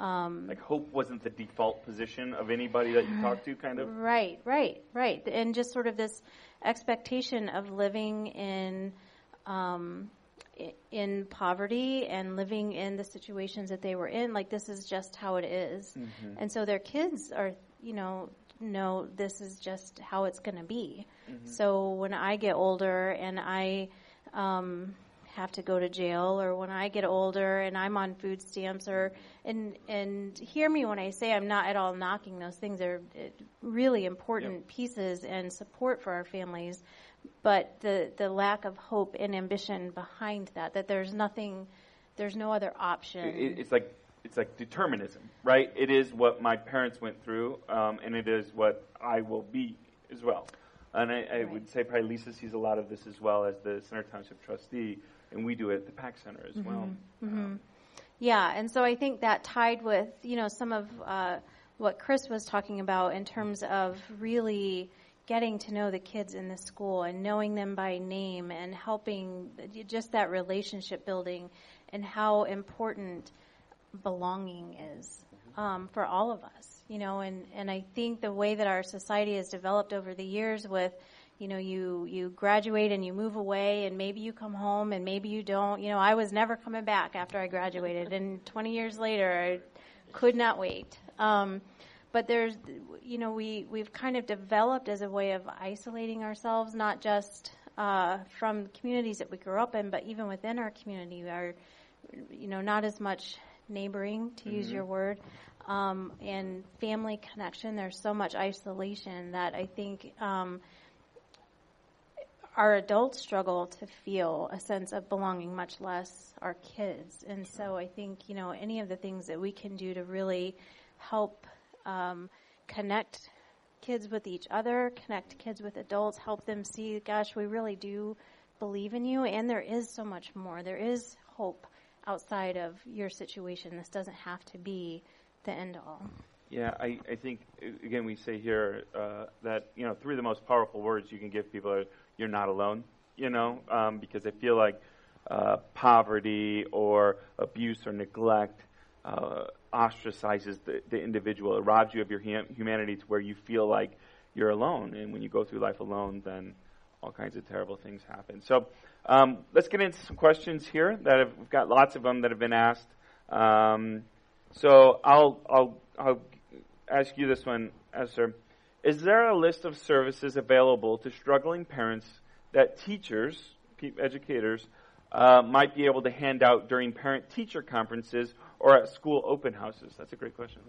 Um, like hope wasn't the default position of anybody that you talked to, kind of. Right, right, right, and just sort of this expectation of living in um, in poverty and living in the situations that they were in. Like this is just how it is. Mm-hmm. and so their kids are, you know, know this is just how it's going to be. Mm-hmm. So when I get older and I um, have to go to jail, or when I get older and I'm on food stamps, or and and hear me when I say I'm not at all knocking those things. They're uh, really important yep. pieces and support for our families, but the the lack of hope and ambition behind that. That there's nothing, there's no other option. It, it's like it's like determinism, right? It is what my parents went through, um, and it is what I will be as well. And I, I right. would say probably Lisa sees a lot of this as well as the Center Township trustee, and we do it at the PAC Center as mm-hmm. well. Mm-hmm. Um, yeah, and so I think that tied with you know some of uh, what Chris was talking about in terms of really getting to know the kids in the school and knowing them by name and helping just that relationship building and how important belonging is um, for all of us, you know, and, and I think the way that our society has developed over the years with, you know, you, you graduate and you move away and maybe you come home and maybe you don't. You know, I was never coming back after I graduated and 20 years later I could not wait. Um, but there's, you know, we, we've kind of developed as a way of isolating ourselves, not just uh, from communities that we grew up in, but even within our community, we are, you know, not as much neighboring, to mm-hmm. use your word. um, and family connection. There's so much isolation that I think um, our adults struggle to feel a sense of belonging, much less our kids. And so I think, you know, any of the things that we can do to really help um, connect kids with each other, connect kids with adults, help them see, gosh, we really do believe in you, and there is so much more. There is hope outside of your situation. This doesn't have to be the end all. Yeah, I, I think again we say here uh, that you know three of the most powerful words you can give people are "you're not alone." You know, um, because I feel like uh, poverty or abuse or neglect uh, ostracizes the, the individual. It robs you of your hum- humanity to where you feel like you're alone, and when you go through life alone, then all kinds of terrible things happen. So um, let's get into some questions here that have, we've got lots of them that have been asked. Um, so I'll I'll I'll ask you this one, Esther. Is there a list of services available to struggling parents that teachers, educators, uh, might be able to hand out during parent-teacher conferences or at school open houses? That's a great question.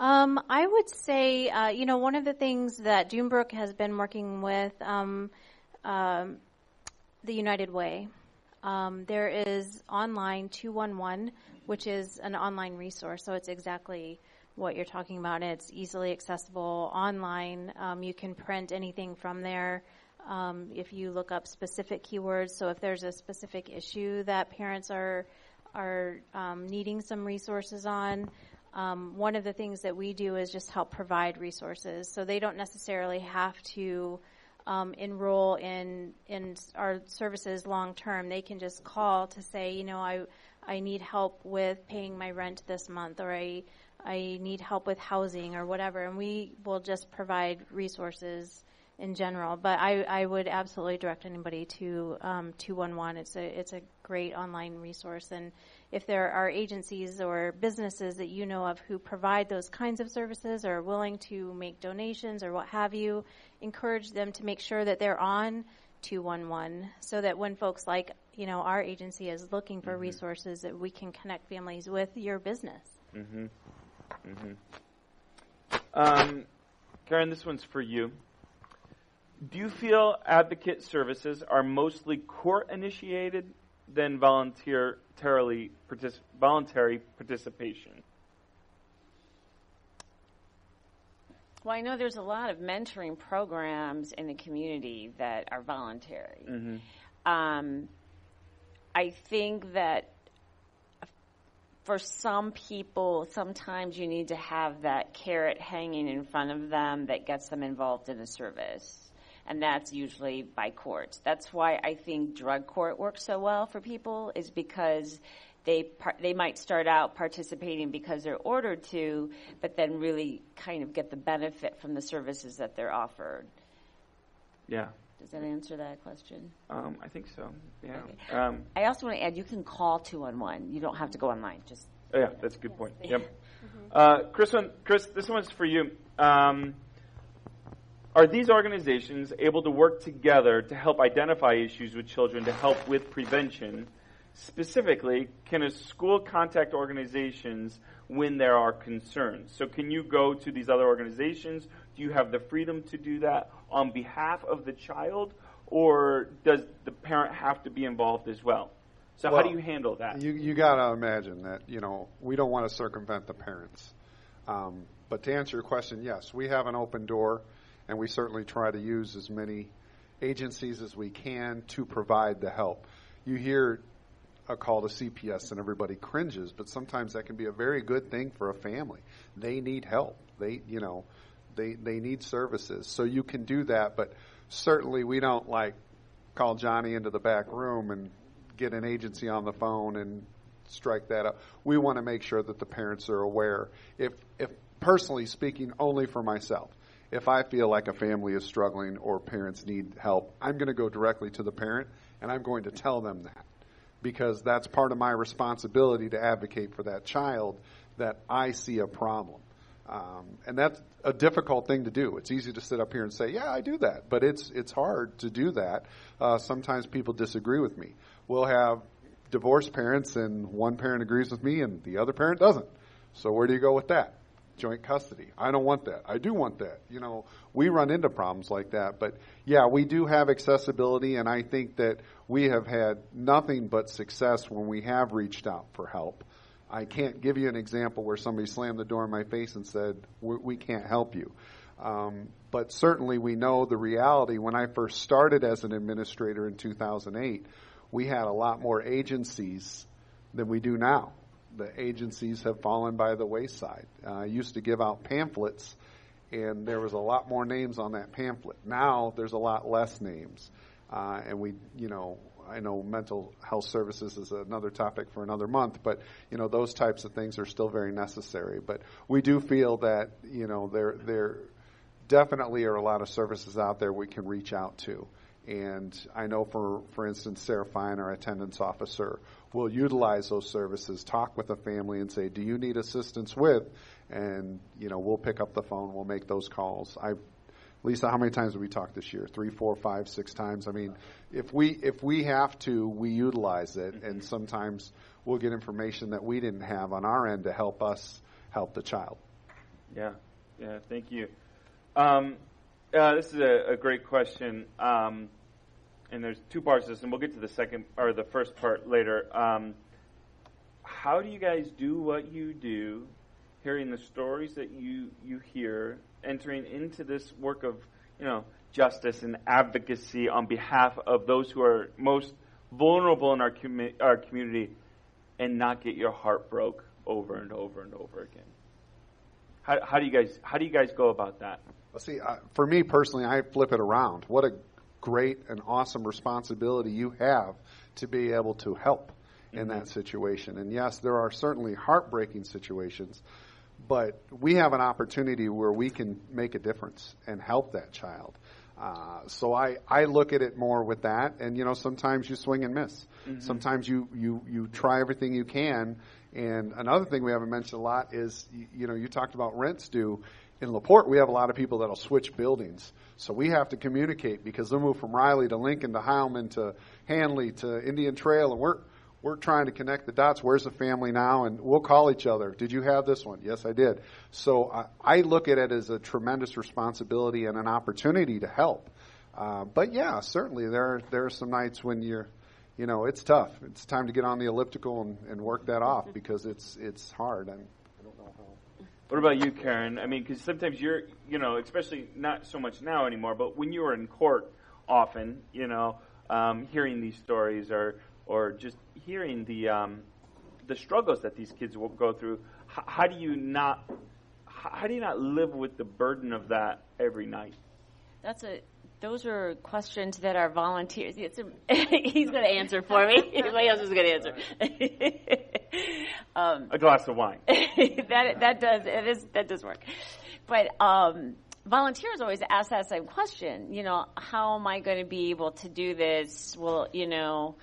Um, I would say, uh, you know, one of the things that Dunebrook has been working with um, um, the United Way. Um, there is online 211, which is an online resource, so it's exactly what you're talking about. It's easily accessible online. Um, you can print anything from there. Um, if you look up specific keywords, so if there's a specific issue that parents are are um, needing some resources on, um, one of the things that we do is just help provide resources. So they don't necessarily have to um, enroll in in our services long term. They can just call to say, you know, I I need help with paying my rent this month, or I I need help with housing or whatever, and we will just provide resources in general. But I, I would absolutely direct anybody to um, 211. It's a it's a great online resource, and if there are agencies or businesses that you know of who provide those kinds of services or are willing to make donations or what have you, encourage them to make sure that they're on 211 so that when folks like you know our agency is looking for mm-hmm. resources that we can connect families with your business. Mm-hmm. Mm-hmm. Um, Karen, this one's for you. Do you feel advocate services are mostly court initiated than voluntarily partic- voluntary participation? Well, I know there's a lot of mentoring programs in the community that are voluntary. Mm-hmm. Um, I think that for some people, sometimes you need to have that carrot hanging in front of them that gets them involved in a service. And that's usually by courts. That's why I think drug court works so well for people is because they par- they might start out participating because they're ordered to, but then really kind of get the benefit from the services that they're offered. Yeah. Does that answer that question? Um, I think so. Yeah. Okay. Um, I also want to add, you can call two one one. You don't have to go online. Just oh, yeah, that's a good point. Yep. Mm-hmm. Uh, Chris, one, Chris, this one's for you. Um, are these organizations able to work together to help identify issues with children to help with prevention? Specifically, can a school contact organizations when there are concerns? So, can you go to these other organizations? Do you have the freedom to do that on behalf of the child, or does the parent have to be involved as well? So, well, how do you handle that? You you got to imagine that you know we don't want to circumvent the parents. Um, but to answer your question, yes, we have an open door, and we certainly try to use as many agencies as we can to provide the help. You hear a call to CPS and everybody cringes, but sometimes that can be a very good thing for a family. They need help. They, you know, they they need services. So you can do that, but certainly we don't like call Johnny into the back room and get an agency on the phone and strike that up. We want to make sure that the parents are aware. If if personally speaking, only for myself. If I feel like a family is struggling or parents need help, I'm going to go directly to the parent and I'm going to tell them that because that's part of my responsibility to advocate for that child that I see a problem. Um, and that's a difficult thing to do. It's easy to sit up here and say, "Yeah, I do that," but it's it's hard to do that. Uh, sometimes people disagree with me. We'll have divorced parents, and one parent agrees with me, and the other parent doesn't. So where do you go with that? Joint custody. I don't want that. I do want that. You know, we run into problems like that. But yeah, we do have accessibility, and I think that we have had nothing but success when we have reached out for help. I can't give you an example where somebody slammed the door in my face and said, "We, we can't help you." Um, but certainly, we know the reality. When I first started as an administrator in 2008, we had a lot more agencies than we do now. The agencies have fallen by the wayside. Uh, I used to give out pamphlets, and there was a lot more names on that pamphlet. Now there's a lot less names, uh, and we, you know, I know mental health services is another topic for another month, but you know those types of things are still very necessary. But we do feel that you know there there definitely are a lot of services out there we can reach out to. And I know, for for instance, Sarah Fine, our attendance officer, will utilize those services, talk with the family, and say, "Do you need assistance with?" And you know, we'll pick up the phone, we'll make those calls. I've Lisa, how many times have we talked this year? Three, four, five, six times. I mean, if we if we have to, we utilize it, and sometimes we'll get information that we didn't have on our end to help us help the child. Yeah, yeah. Thank you. Um, uh, this is a, a great question, um, and there's two parts to this, and we'll get to the second or the first part later. Um, how do you guys do what you do? Hearing the stories that you you hear entering into this work of, you know, justice and advocacy on behalf of those who are most vulnerable in our, our community and not get your heart broke over and over and over again. How, how do you guys how do you guys go about that? Well, see, uh, for me personally, I flip it around. What a great and awesome responsibility you have to be able to help in mm-hmm. that situation. And yes, there are certainly heartbreaking situations, but we have an opportunity where we can make a difference and help that child. Uh, so I, I look at it more with that, and you know sometimes you swing and miss. Mm-hmm. Sometimes you, you you try everything you can. And another thing we haven't mentioned a lot is you, you know you talked about rents due. In Laporte, we have a lot of people that'll switch buildings, so we have to communicate because they'll move from Riley to Lincoln to Hailmann to Handley to Indian Trail, and we're we're trying to connect the dots. Where's the family now? And we'll call each other. Did you have this one? Yes, I did. So I, I look at it as a tremendous responsibility and an opportunity to help. Uh, but yeah, certainly there there are some nights when you're, you know, it's tough. It's time to get on the elliptical and, and work that off because it's it's hard. And I don't know how. What about you, Karen? I mean, because sometimes you're, you know, especially not so much now anymore, but when you were in court, often, you know, um, hearing these stories or or just hearing the um, the struggles that these kids will go through, how, how do you not how do you not live with the burden of that every night? That's a those are questions that our volunteers. A, he's going to answer for me. Anybody else is going to answer. um, a glass of wine. that that does it is that does work, but um, volunteers always ask that same question. You know, how am I going to be able to do this? Well, you know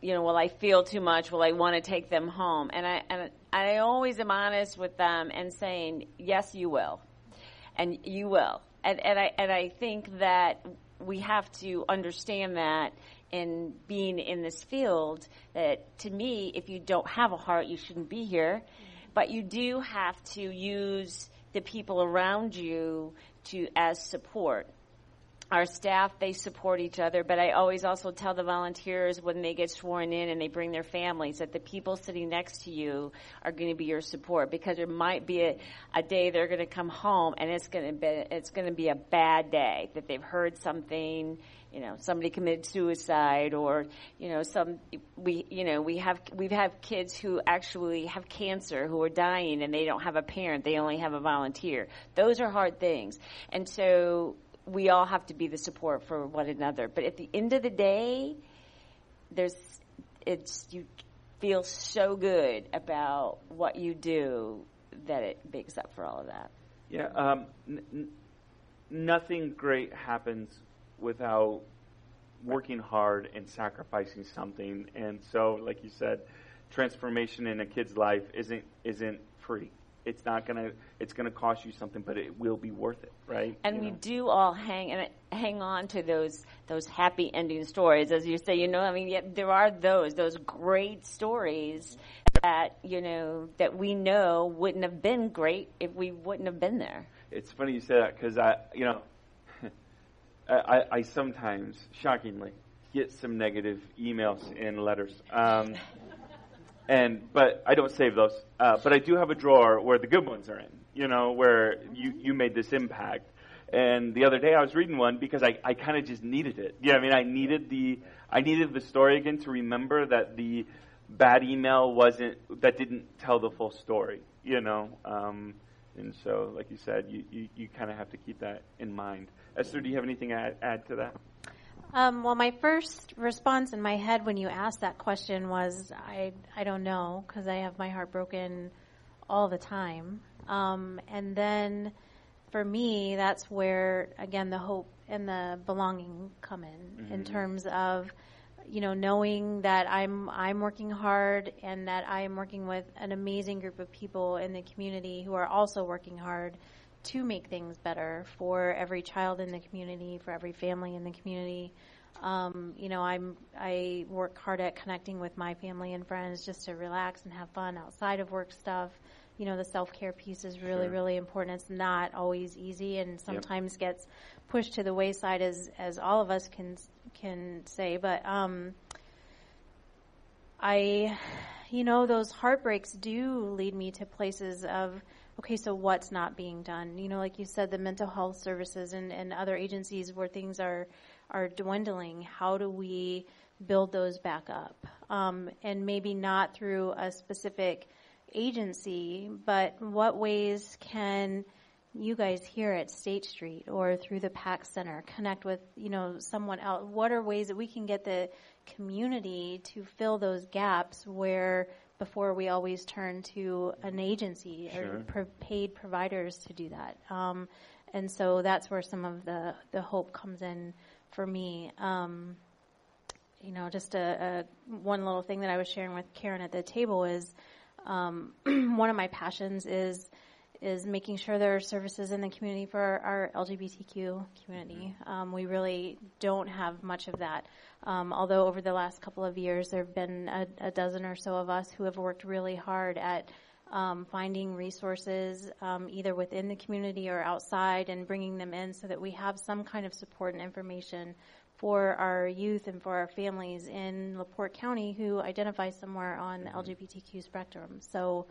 you know, will I feel too much? Will I want to take them home? And I and I always am honest with them and saying, yes, you will, and you will. And and I and I think that we have to understand that in being in this field that to me, if you don't have a heart, you shouldn't be here. But you do have to use the people around you to as support our staff, they support each other, but I always also tell the volunteers when they get sworn in and they bring their families that the people sitting next to you are going to be your support because there might be a, a day they're going to come home and it's going to be, it's going to be a bad day that they've heard something, you know, somebody committed suicide or, you know, some, we, you know, we have, we've had kids who actually have cancer who are dying and they don't have a parent, they only have a volunteer. Those are hard things. And so, we all have to be the support for one another. But at the end of the day, there's it's you feel so good about what you do that it makes up for all of that. Yeah, um, n- nothing great happens without working hard and sacrificing something. And so, like you said, transformation in a kid's life isn't isn't free. It's not gonna it's gonna cost you something, but it will be worth it, right? And You we know? do all hang and hang on to those those happy ending stories, as you say. You know, I mean, yeah, there are those those great stories that you know that we know wouldn't have been great if we wouldn't have been there. It's funny you say that because I, you know, I, I sometimes, shockingly, get some negative emails and letters. Um, and but I don't save those. Uh, but I do have a drawer where the good ones are in. You know, where you you made this impact. And the other day I was reading one because I, I kind of just needed it. Yeah, I mean I needed the I needed the story again to remember that the bad email wasn't that didn't tell the full story. You know, um, and so like you said, you you, you kind of have to keep that in mind. Esther, do you have anything to add, add to that? Um, well, my first response in my head when you asked that question was, I, I don't know, because I have my heart broken all the time. Um, and then for me, that's where, again, the hope and the belonging come in, in terms of, you know, knowing that I'm, I'm working hard and that I am working with an amazing group of people in the community who are also working hard to make things better for every child in the community, for every family in the community. Um, you know, I'm I work hard at connecting with my family and friends just to relax and have fun outside of work stuff. You know, the self care piece is really, Sure. really important. It's not always easy, and sometimes gets pushed to the wayside, as as all of us can can say. But um, I, you know, those heartbreaks do lead me to places of, okay, so what's not being done? You know, like you said, the mental health services and, and other agencies where things are, are dwindling. How do we build those back up? Um, and maybe not through a specific agency, but what ways can you guys here at State Street or through the PAC Center connect with, you know, someone else? What are ways that we can get the community to fill those gaps where before we always turn to an agency Sure. or pro- paid providers to do that? Um, and so that's where some of the, the hope comes in for me. Um, you know, just a, a one little thing that I was sharing with Karen at the table is um, one of my passions is is making sure there are services in the community for our LGBTQ community. Um, we really don't have much of that. Um, although over the last couple of years, there have been a, a dozen or so of us who have worked really hard at um, finding resources um, either within the community or outside and bringing them in so that we have some kind of support and information for our youth and for our families in LaPorte County who identify somewhere on the LGBTQ spectrum. So,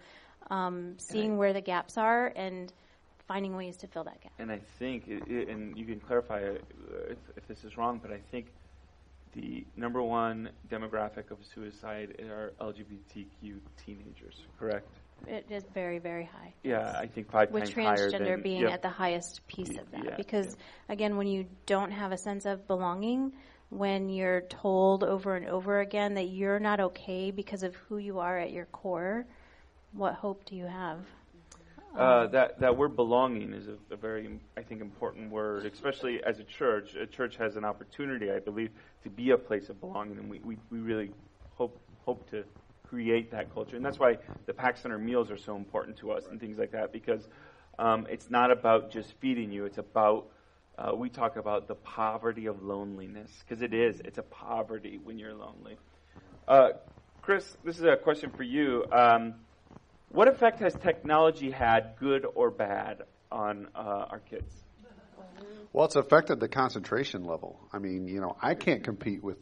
um, seeing where the gaps are and finding ways to fill that gap. And I think, it, it, and you can clarify uh, if, if this is wrong, but I think the number one demographic of suicide are LGBTQ teenagers, correct? It is very, very high. Yeah, I think five With times higher With transgender being yep. at the highest piece Y- of that. yeah, because, again, when you don't have a sense of belonging, when you're told over and over again that you're not okay because of who you are at your core, what hope do you have? Uh, that that word belonging is a, a very, I think, important word, especially as a church. A church has an opportunity, I believe, to be a place of belonging, and we, we, we really hope hope to create that culture. And that's why the PAC Center meals are so important to us and things like that, because um, it's not about just feeding you. It's about uh, we talk about the poverty of loneliness, because it is. It's a poverty when you're lonely. Uh, Chris, this is a question for you. Um, what effect has technology had, good or bad, on uh, our kids? Well, it's affected the concentration level. I mean, you know, I can't compete with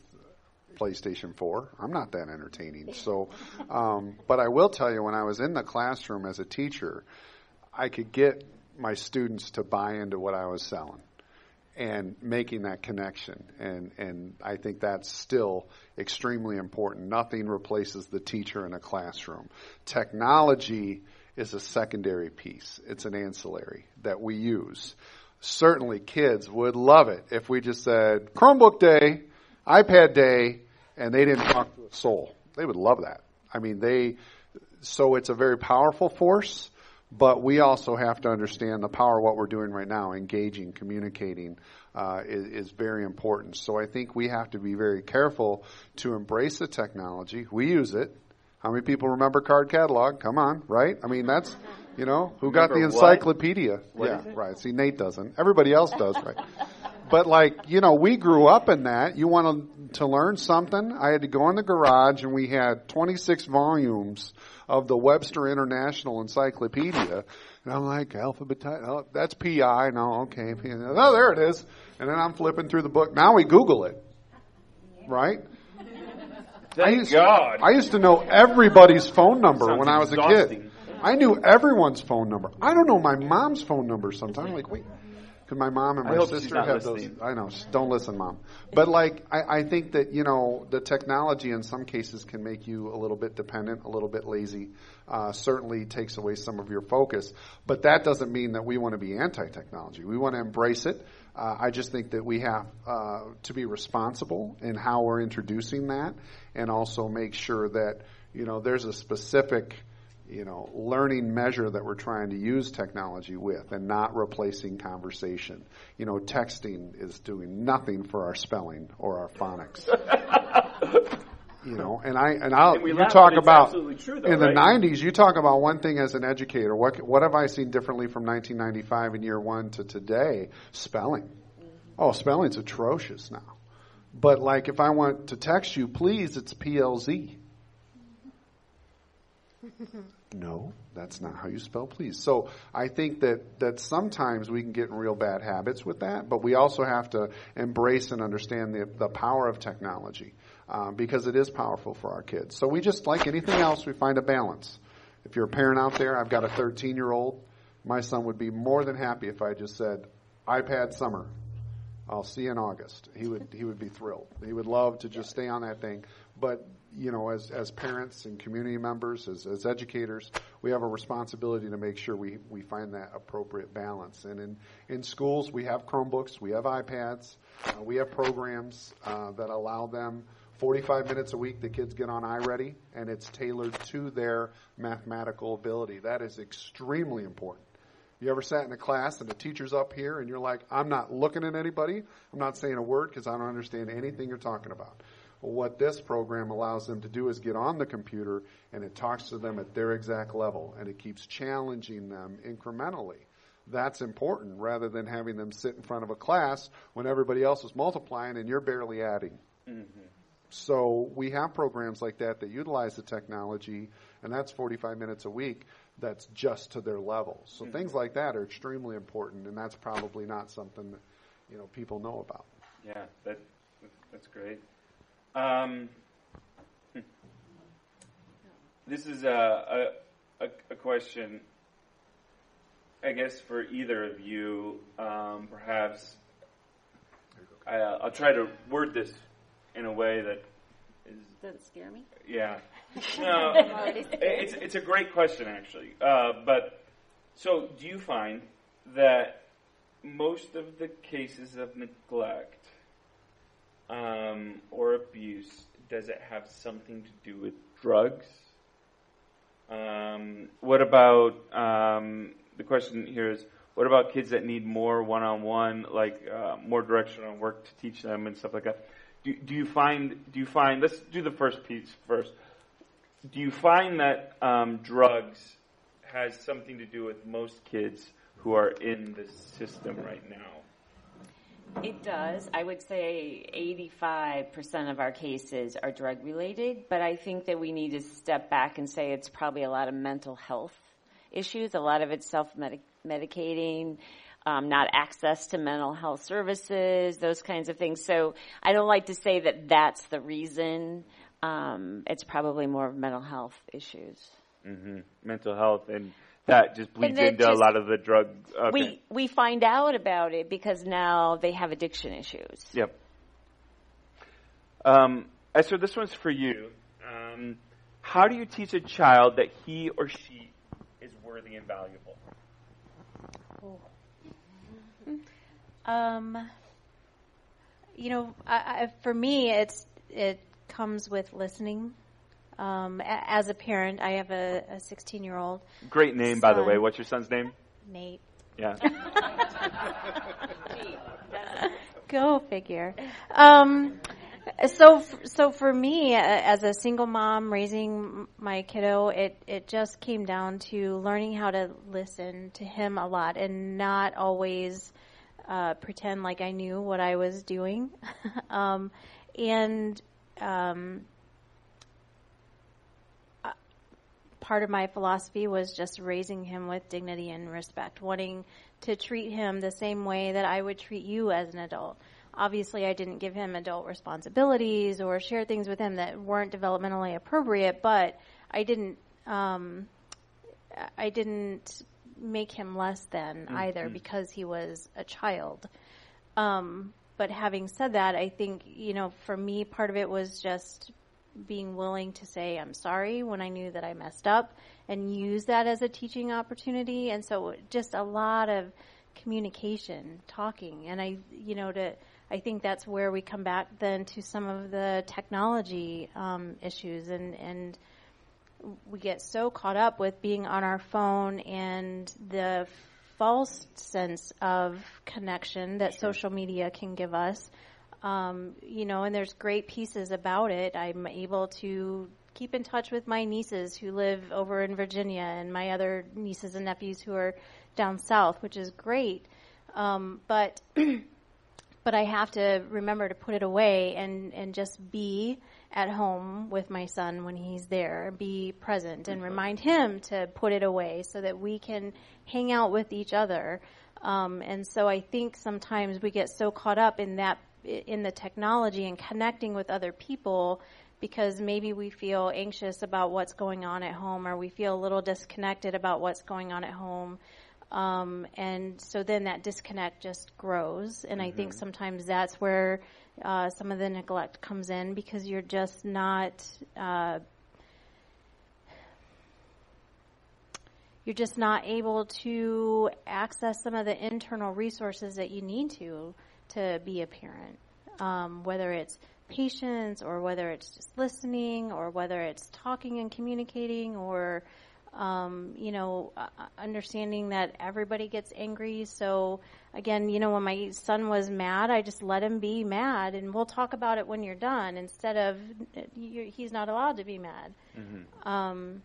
PlayStation 4. I'm not that entertaining. So, um, but I will tell you, when I was in the classroom as a teacher, I could get my students to buy into what I was selling and making that connection. And, and I think that's still extremely important. Nothing replaces the teacher in a classroom. Technology is a secondary piece. It's an ancillary that we use. Certainly kids would love it if we just said Chromebook day, iPad day, and they didn't talk to a soul. They would love that. I mean, they, so it's a very powerful force, but we also have to understand the power of what we're doing right now, engaging, communicating, uh, is, is very important. So I think we have to be very careful to embrace the technology. We use it, How many people remember card catalog? Come on, right? I mean, that's, you know, who got the encyclopedia? What yeah, it? right. See, Nate doesn't. Everybody else does, right? But like, you know, we grew up in that. You want to learn something? I had to go in the garage and we had 26 volumes of the Webster International Encyclopedia. And I'm like, alphabet, oh, that's PI. No, okay. Oh, there it is. And then I'm flipping through the book. Now we Google it. Right? I Thank used, God. I used to know everybody's phone number Sounds when I was a kid. I knew everyone's phone number. I don't know my mom's phone number sometimes. I'm like, wait, because my mom and my sister have listening. those. I know. Don't listen, mom. But like, I, I think that you know the technology in some cases can make you a little bit dependent, a little bit lazy. Uh, certainly takes away some of your focus. But that doesn't mean that we want to be anti-technology. We want to embrace it. Uh, I just think that we have uh, to be responsible in how we're introducing that, and also make sure that you know there's a specific you know, learning measure that we're trying to use technology with and not replacing conversation. You know, texting is doing nothing for our spelling or our phonics. you know, and I and I'll And you laugh, talk about true, though, in the 90s you talk about one thing as an educator. What what have I seen differently from 1995 in year 1 to today? Spelling. Mm-hmm. Oh, spelling's atrocious now. But like if I want to text you, please, it's PLZ. No, that's not how you spell please. So I think that, that sometimes we can get in real bad habits with that, but we also have to embrace and understand the, the power of technology um, because it is powerful for our kids. So we just, like anything else, we find a balance. If you're a parent out there, I've got a 13 year old. My son would be more than happy if I just said, iPad summer. I'll see you in August. He would he would be thrilled. He would love to just stay on that thing. But you know, as as parents and community members, as as educators, we have a responsibility to make sure we we find that appropriate balance. And in in schools, we have Chromebooks, we have iPads, uh, we have programs uh, that allow them. 45 minutes a week, the kids get on iReady, and it's tailored to their mathematical ability. That is extremely important. You ever sat in a class and the teacher's up here and you're like, I'm not looking at anybody. I'm not saying a word because I don't understand anything you're talking about. Well, what this program allows them to do is get on the computer and it talks to them at their exact level and it keeps challenging them incrementally. That's important rather than having them sit in front of a class when everybody else is multiplying and you're barely adding. Mm-hmm. So we have programs like that that utilize the technology, and that's 45 minutes a week. That's just to their level. So mm-hmm. things like that are extremely important, and that's probably not something that you know people know about. Yeah, that that's great. Um, hmm. this is a, a a a question, I guess, for either of you. Um, perhaps I, uh, I'll try to word this in a way that is Doesn't scare me. yeah. No, it's it's a great question actually. Uh, but so, do you find that most of the cases of neglect um, or abuse does it have something to do with drugs? Um, what about um, the question here is what about kids that need more one-on-one, like uh, more direction on work to teach them and stuff like that? Do, do you find do you find let's do the first piece first. Do you find that um, drugs has something to do with most kids who are in the system right now? It does. I would say 85% of our cases are drug related, but I think that we need to step back and say it's probably a lot of mental health issues. A lot of it's self medicating, um, not access to mental health services, those kinds of things. So I don't like to say that that's the reason. Um, it's probably more of mental health issues. hmm Mental health and that just bleeds that into a lot of the drug. Okay. We we find out about it because now they have addiction issues. Yep. Um, Esther, this one's for you. Um, how do you teach a child that he or she is worthy and valuable? Um, you know, I, I, for me, it's it comes with listening. Um, a, as a parent, I have a 16 year old Great name, by the Son. way. What's your son's name? Nate. Yeah. Go figure. Um, so so for me as a single mom raising my kiddo it it just came down to learning how to listen to him a lot and not always uh, pretend like I knew what I was doing um, and um, uh, part of my philosophy was just raising him with dignity and respect wanting to treat him the same way that I would treat you as an adult obviously I didn't give him adult responsibilities or share things with him that weren't developmentally appropriate, but I didn't um, I didn't make him less than mm-hmm. either because he was a child. Um, but having said that, I think you know for me part of it was just being willing to say I'm sorry when I knew that I messed up and use that as a teaching opportunity. And so just a lot of communication, talking, and I you know to I think that's where we come back then to some of the technology um, issues and and we get so caught up with being on our phone and the false sense of connection that sure. social media can give us. Um, you know, and there's great pieces about it. I'm able to keep in touch with my nieces who live over in Virginia and my other nieces and nephews who are down south, which is great. Um, but but I have to remember to put it away and, and just be at home with my son when he's there, be present and remind him to put it away so that we can hang out with each other. Um, and so I think sometimes we get so caught up in that, in the technology and connecting with other people because maybe we feel anxious about what's going on at home or we feel a little disconnected about what's going on at home. Um, and so then that disconnect just grows. And mm-hmm. I think mm-hmm. sometimes that's where uh, some of the neglect comes in because you're just not. Uh, you're just not able to access some of the internal resources that you need to to be a parent, um, whether it's patience or whether it's just listening or whether it's talking and communicating or um, you know, uh, understanding that everybody gets angry. So again, you know, when my son was mad, I just let him be mad, and we'll talk about it when you're done. Instead of he's not allowed to be mad. Mm-hmm. Um,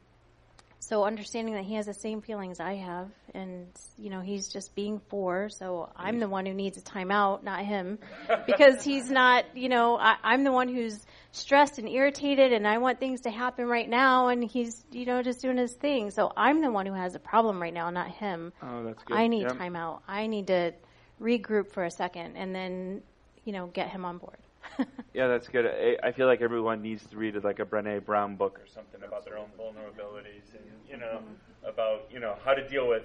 so understanding that he has the same feelings I have, and you know he's just being four, so I'm the one who needs a timeout, not him, because he's not. You know, I, I'm the one who's stressed and irritated, and I want things to happen right now, and he's you know just doing his thing. So I'm the one who has a problem right now, not him. Oh, that's good. I need yep. timeout. I need to regroup for a second, and then you know get him on board. yeah, that's good. I, I feel like everyone needs to read like a Brene Brown book or something about their own vulnerabilities and you know mm-hmm. about you know how to deal with.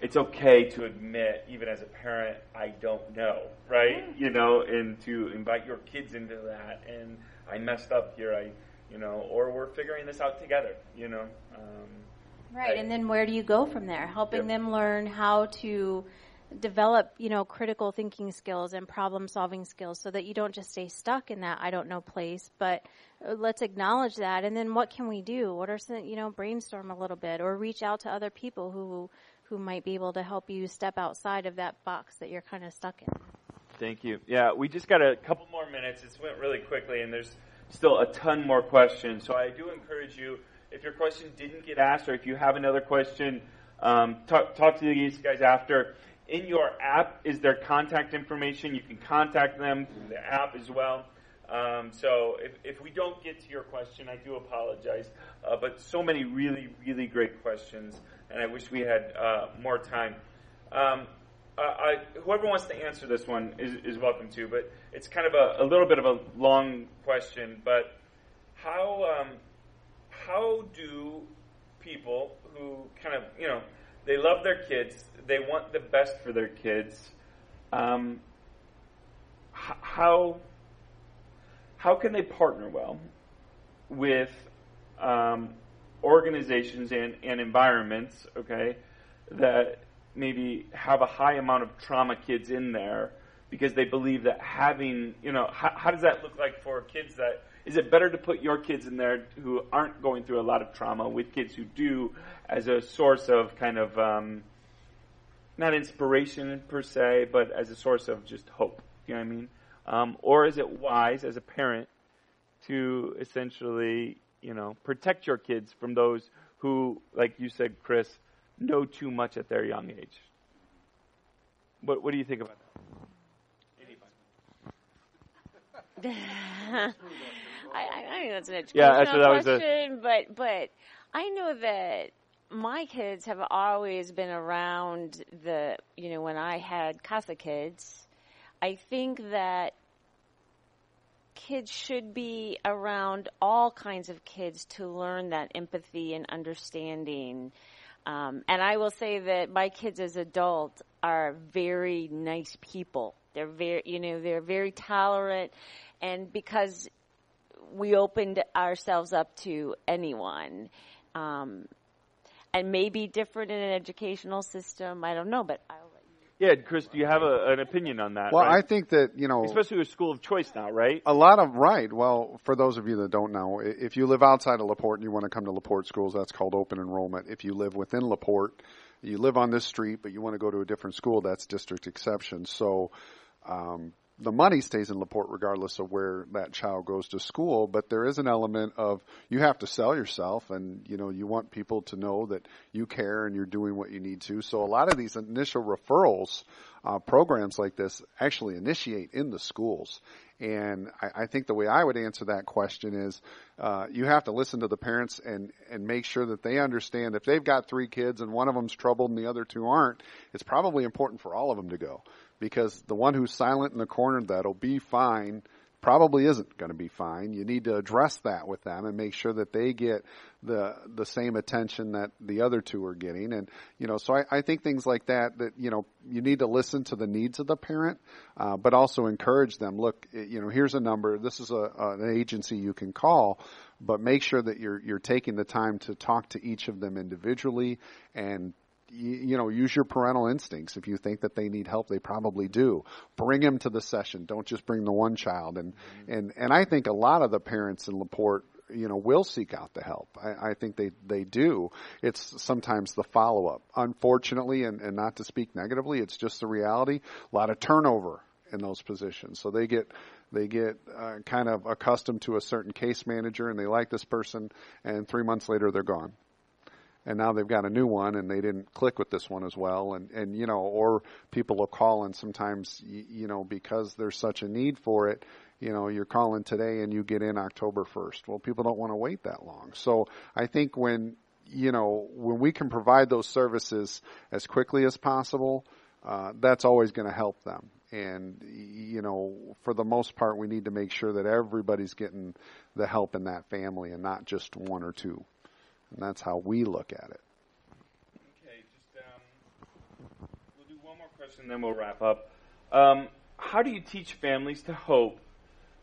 It's okay to admit, even as a parent, I don't know, right? You know, and to invite your kids into that. And I messed up here. I, you know, or we're figuring this out together. You know. Um, right, I, and then where do you go from there? Helping yep. them learn how to develop, you know, critical thinking skills and problem solving skills so that you don't just stay stuck in that I don't know place, but uh, let's acknowledge that. And then what can we do? What are some, you know, brainstorm a little bit or reach out to other people who, who might be able to help you step outside of that box that you're kind of stuck in. Thank you. Yeah, we just got a couple more minutes. It went really quickly and there's still a ton more questions. So I do encourage you, if your question didn't get asked or if you have another question, um, talk, talk to these guys after in your app is their contact information. You can contact them through the app as well. Um, so if, if we don't get to your question, I do apologize. Uh, but so many really, really great questions, and I wish we had uh, more time. Um, I, whoever wants to answer this one is, is welcome to, but it's kind of a, a, little bit of a long question. But how um, how do people who kind of you know they love their kids, they want the best for their kids. Um, h- how how can they partner well with um, organizations and, and environments, okay, that maybe have a high amount of trauma kids in there because they believe that having, you know, how, how does that look like for kids that is it better to put your kids in there who aren't going through a lot of trauma with kids who do as a source of kind of um, not inspiration per se, but as a source of just hope. You know what I mean? Um, or is it wise as a parent to essentially, you know, protect your kids from those who, like you said, Chris, know too much at their young age? What, what do you think about that? I, I, think that's an educational Yeah, what that was a- question, but but I know that my kids have always been around the you know when I had casa kids. I think that kids should be around all kinds of kids to learn that empathy and understanding. Um, and I will say that my kids as adults are very nice people. They're very, you know, they're very tolerant, and because we opened ourselves up to anyone, um, and maybe different in an educational system. I don't know, but I'll let you. Yeah, Chris, do you have a, an opinion on that? Well, right? I think that you know, especially with school of choice now, right? a lot of right. Well, for those of you that don't know, if you live outside of Laporte and you want to come to Laporte schools, that's called open enrollment. If you live within Laporte, you live on this street, but you want to go to a different school, that's district exception. So. Um, the money stays in Laporte regardless of where that child goes to school, but there is an element of you have to sell yourself and you know you want people to know that you care and you're doing what you need to. So a lot of these initial referrals uh, programs like this actually initiate in the schools. And I, I think the way I would answer that question is, uh, you have to listen to the parents and and make sure that they understand if they've got three kids and one of them's troubled and the other two aren't, it's probably important for all of them to go because the one who's silent in the corner that'll be fine probably isn't going to be fine. You need to address that with them and make sure that they get the the same attention that the other two are getting. And you know, so I, I think things like that that you know you need to listen to the needs of the parent, uh, but also encourage them. Look, eh, you know, here's a number. This is a, an agency you can call. But make sure that you're you're taking the time to talk to each of them individually and you, you know, use your parental instincts. If you think that they need help, they probably do. Bring them to the session. Don't just bring the one child. And and and I think a lot of the parents in Laporte, you know, will seek out the help. I, I think they they do. It's sometimes the follow up. Unfortunately, and, and not to speak negatively, it's just the reality. A lot of turnover in those positions. So they get they get uh, kind of accustomed to a certain case manager, and they like this person, and three months later they're gone and now they've got a new one and they didn't click with this one as well. And and you know or people will call and sometimes you, you know because there's such a need for it you know you're calling today and you get in October 1st well people don't want to wait that long. So i think when you know when we can provide those services as quickly as possible uh, that's always going to help them. And you know for the most part we need to make sure that everybody's getting the help in that family and not just one or two and that's how we look at it. Okay, just um, we'll do one more question, then we'll wrap up. Um, how do you teach families to hope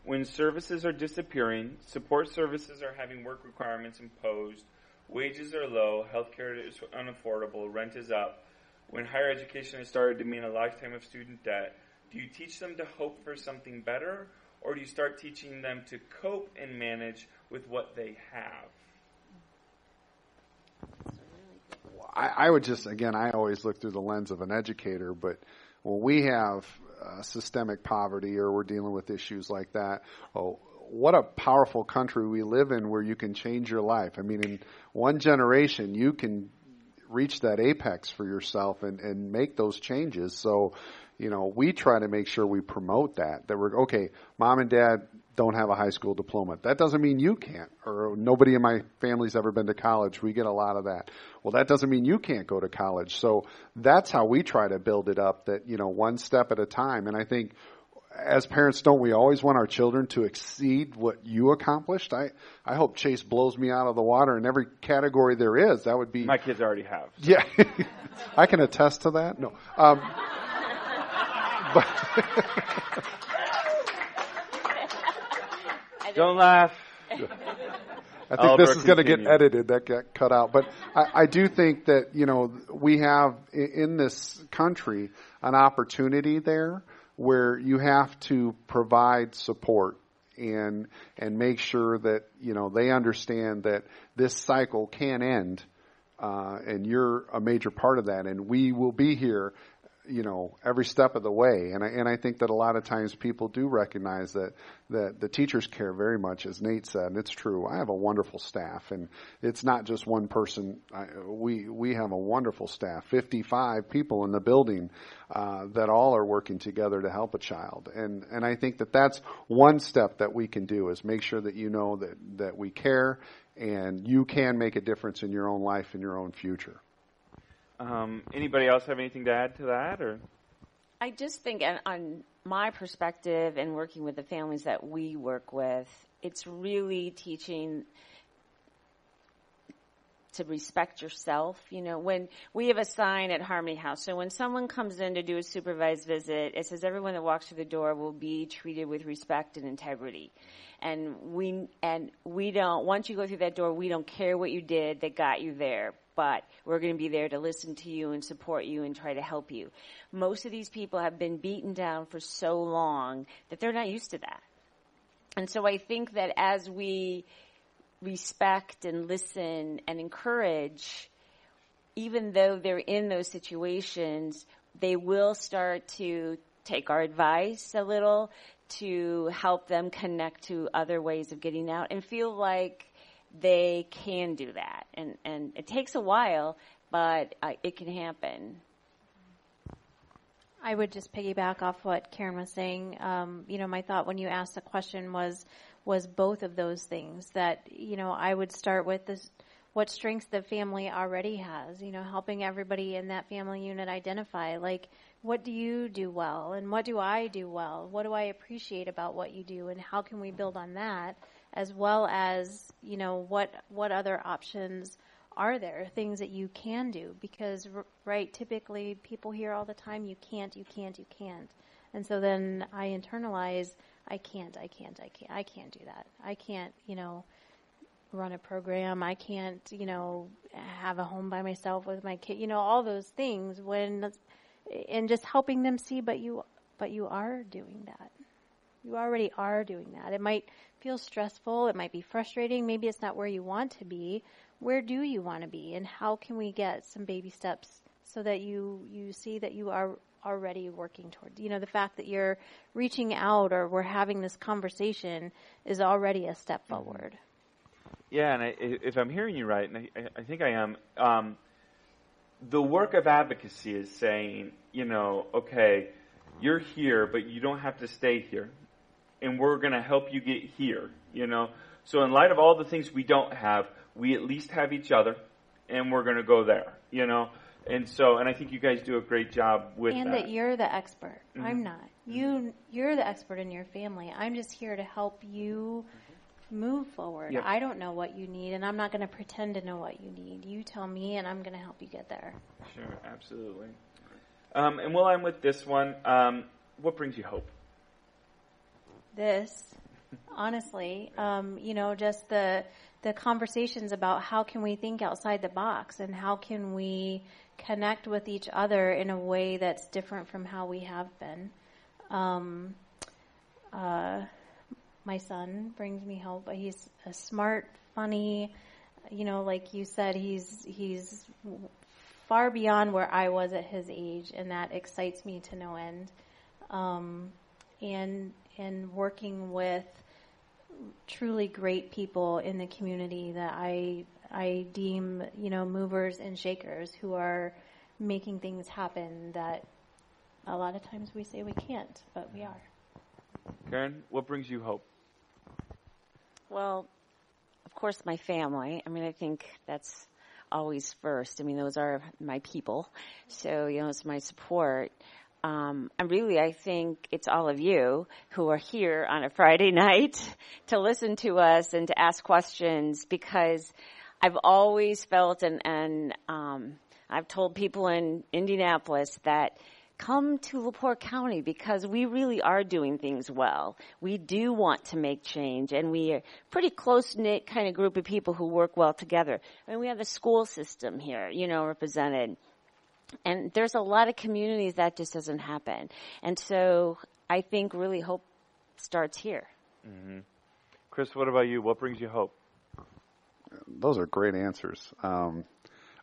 when services are disappearing, support services are having work requirements imposed, wages are low, healthcare is unaffordable, rent is up? When higher education has started to mean a lifetime of student debt, do you teach them to hope for something better, or do you start teaching them to cope and manage with what they have? I, I would just, again, I always look through the lens of an educator, but when we have uh, systemic poverty or we're dealing with issues like that, oh, what a powerful country we live in where you can change your life. I mean, in one generation, you can reach that apex for yourself and, and make those changes. So, you know, we try to make sure we promote that, that we're, okay, mom and dad don't have a high school diploma. That doesn't mean you can't, or nobody in my family's ever been to college. We get a lot of that. Well, that doesn't mean you can't go to college. So that's how we try to build it up that, you know, one step at a time. And I think as parents, don't we always want our children to exceed what you accomplished? I, I hope Chase blows me out of the water in every category there is. That would be My kids already have. yeah, I can attest to that. No, um, but Don't laugh. I think Oliver, this is going to get edited. That got cut out. But I, I do think that you know we have in this country an opportunity there where you have to provide support and and make sure that you know they understand that this cycle can end, uh, and you're a major part of that. And we will be here you know every step of the way. And I, and I think that a lot of times people do recognize that that the teachers care very much as Nate said and it's true. I have a wonderful staff and it's not just one person. I, we we have a wonderful staff 55 people in the building uh, that all are working together to help a child. And and I think that that's one step that we can do is make sure that you know that that we care and you can make a difference in your own life and your own future um, anybody else have anything to add to that, or? I just think, on, on my perspective and working with the families that we work with, it's really teaching to respect yourself. You know, when we have a sign at Harmony House, so when someone comes in to do a supervised visit, it says everyone that walks through the door will be treated with respect and integrity. And we and we don't. Once you go through that door, we don't care what you did that got you there but we're going to be there to listen to you and support you and try to help you. Most of these people have been beaten down for so long that they're not used to that. And so I think that as we respect and listen and encourage, even though they're in those situations, they will start to take our advice a little to help them connect to other ways of getting out and feel like they can do that. And, and it takes a while, but uh, it can happen. I would just piggyback off what Karen was saying. Um, you know, my thought when you asked the question was was both of those things. That you know, I would start with this: what strengths the family already has. You know, helping everybody in that family unit identify like what do you do well and what do I do well. What do I appreciate about what you do, and how can we build on that? As well as you know what what other options are there things that you can do? Because right typically people hear all the time you can't you can't you can't. And so then i internalize i can't i can't i can't i can't do that. I can't you know run a program. I can't you know have a home by myself with my kid you know all those things when and just helping them see but you but you are doing that you already are doing that it might feel stressful. It might be frustrating. Maybe it's not where you want to be. Where do you want to be? And how can we get some baby steps so that you, you see that you are already working towards, you know, the fact that you're reaching out or we're having this conversation is already a step mm-hmm. forward. Yeah, and I, if I'm hearing you right, and I, I think I am, um, the work of advocacy is saying, you know, okay, you're here, but you don't have to stay here and we're going to help you get here, you know. So in light of all the things we don't have, we at least have each other and we're going to go there, you know. And so, and I think you guys do a great job with and that. That you're the expert. Mm-hmm. I'm not. You, you're the expert in your family. I'm just here to help you move forward. Yep. I don't know what you need, and I'm not going to pretend to know what you need. You tell me, and I'm going to help you get there. Sure, absolutely. Um, and while I'm with this one, um, what brings you hope? This, honestly. Um, you know, just the the conversations about how can we think outside the box and how can we connect with each other in a way that's different from how we have been. Um, uh, my son brings me hope. He's a smart, funny. You know, like you said, he's he's far beyond where I was at his age, and that excites me to no end. Um, and and working with truly great people in the community that I I deem you know movers and shakers who are making things happen that a lot of times we say we can't, but we are. Karen, what brings you hope? Well, of course, my family. I mean, I think that's always first. I mean, those are my people. So, you know, it's my support um, and really, I think it's all of you who are here on a Friday night to listen to us and to ask questions because I've always felt and, and um, I've told people in Indianapolis that come to LaPorte County because we really are doing things well. We do want to make change and we are pretty close knit kind of group of people who work well together. I mean, we have a school system here, you know, represented and there's a lot of communities that just doesn't happen. And so I think really hope starts here. Mm-hmm. Chris, what about you? What brings you hope? Those are great answers. Um,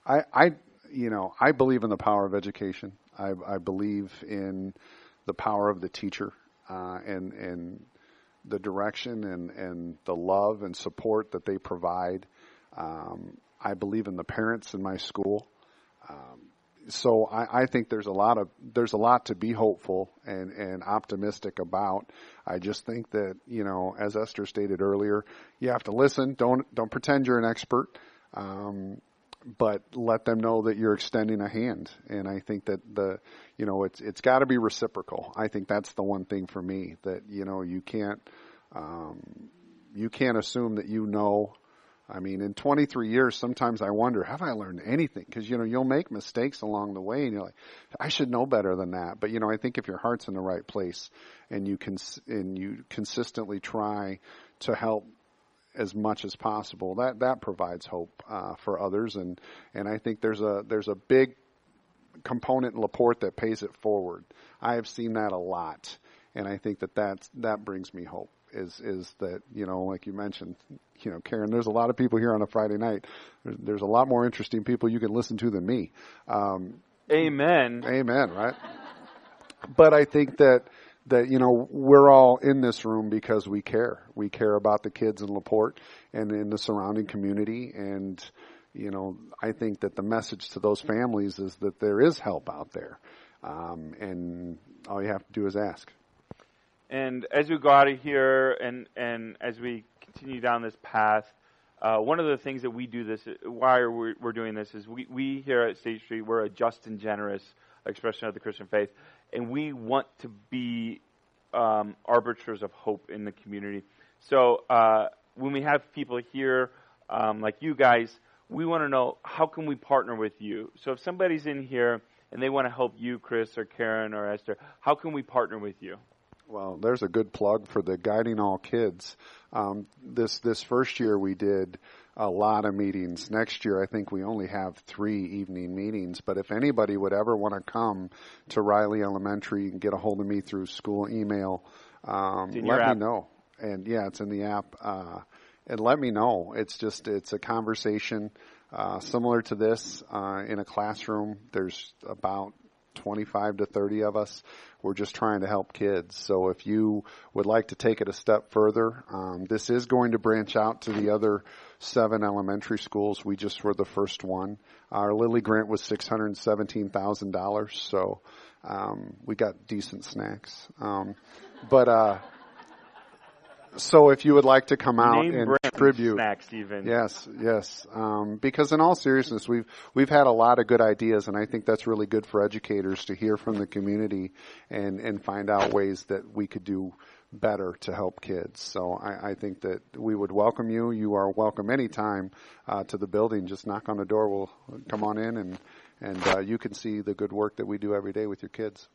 I, I, you know, I believe in the power of education. I, I believe in the power of the teacher uh, and and the direction and and the love and support that they provide. Um, I believe in the parents in my school. Um, so I, I think there's a lot of there's a lot to be hopeful and and optimistic about. I just think that you know, as Esther stated earlier, you have to listen. Don't don't pretend you're an expert. Um, but let them know that you're extending a hand. And I think that the, you know, it's it's got to be reciprocal. I think that's the one thing for me that you know you can't um, you can't assume that you know. I mean, in 23 years, sometimes I wonder, have I learned anything? Because you know you'll make mistakes along the way, and you're like, I should know better than that. But you know, I think if your heart's in the right place and you can and you consistently try to help as much as possible. That that provides hope uh, for others, and and I think there's a there's a big component in Laporte that pays it forward. I have seen that a lot, and I think that that that brings me hope. Is is that you know like you mentioned, you know Karen, there's a lot of people here on a Friday night. There's, there's a lot more interesting people you can listen to than me. Um, amen. Amen. Right. But I think that that you know we're all in this room because we care. We care about the kids in Laporte and in the surrounding community, and you know I think that the message to those families is that there is help out there, um, and all you have to do is ask. And as we go out of here, and and as we continue down this path, uh, one of the things that we do this, why we're, we're doing this, is we we here at State Street we're a just and generous expression of the Christian faith and we want to be um, arbiters of hope in the community. So uh, when we have people here um, like you guys, we want to know how can we partner with you. So if somebody's in here and they want to help you, Chris or Karen or Esther, how can we partner with you? Well, there's a good plug for the Guiding All Kids. Um, this this first year we did a lot of meetings. Next year, I think we only have three evening meetings. But if anybody would ever want to come to Riley Elementary and get a hold of me through school email, um, let app. me know. And yeah, it's in the app. Uh, and let me know. It's just it's a conversation uh, similar to this uh, in a classroom. There's about 25 to 30 of us. We're just trying to help kids. So if you would like to take it a step further, um, this is going to branch out to the other seven elementary schools. We just were the first one. Our Lilly grant was $617,000. So, um, we got decent snacks. Um, but, uh, so if you would like to come out Name and contribute, snacks even. Yes, yes. Um, because in all seriousness, we've we've had a lot of good ideas, and I think that's really good for educators to hear from the community and and find out ways that we could do better to help kids. So I, I think that we would welcome you. You are welcome anytime uh, to the building. Just knock on the door. We'll come on in, and and uh, you can see the good work that we do every day with your kids.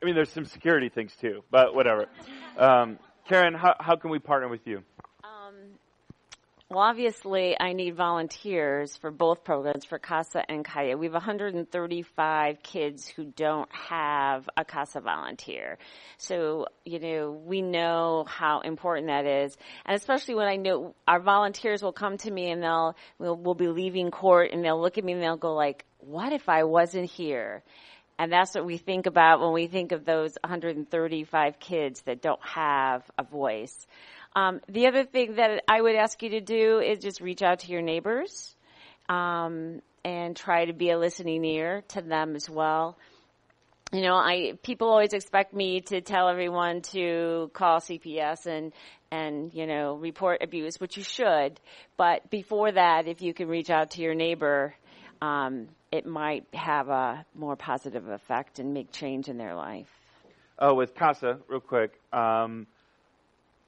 I mean, there's some security things too, but whatever. Um, Karen, how, how can we partner with you? Um, well, obviously, I need volunteers for both programs, for CASA and CAYA. We have 135 kids who don't have a CASA volunteer. So, you know, we know how important that is. And especially when I know our volunteers will come to me and they'll, we'll, we'll be leaving court and they'll look at me and they'll go like, what if I wasn't here? And that's what we think about when we think of those 135 kids that don't have a voice. Um, the other thing that I would ask you to do is just reach out to your neighbors um, and try to be a listening ear to them as well. You know, I people always expect me to tell everyone to call CPS and and you know report abuse, which you should. But before that, if you can reach out to your neighbor, um, it might have a more positive effect and make change in their life. Oh, with CASA, real quick. Um,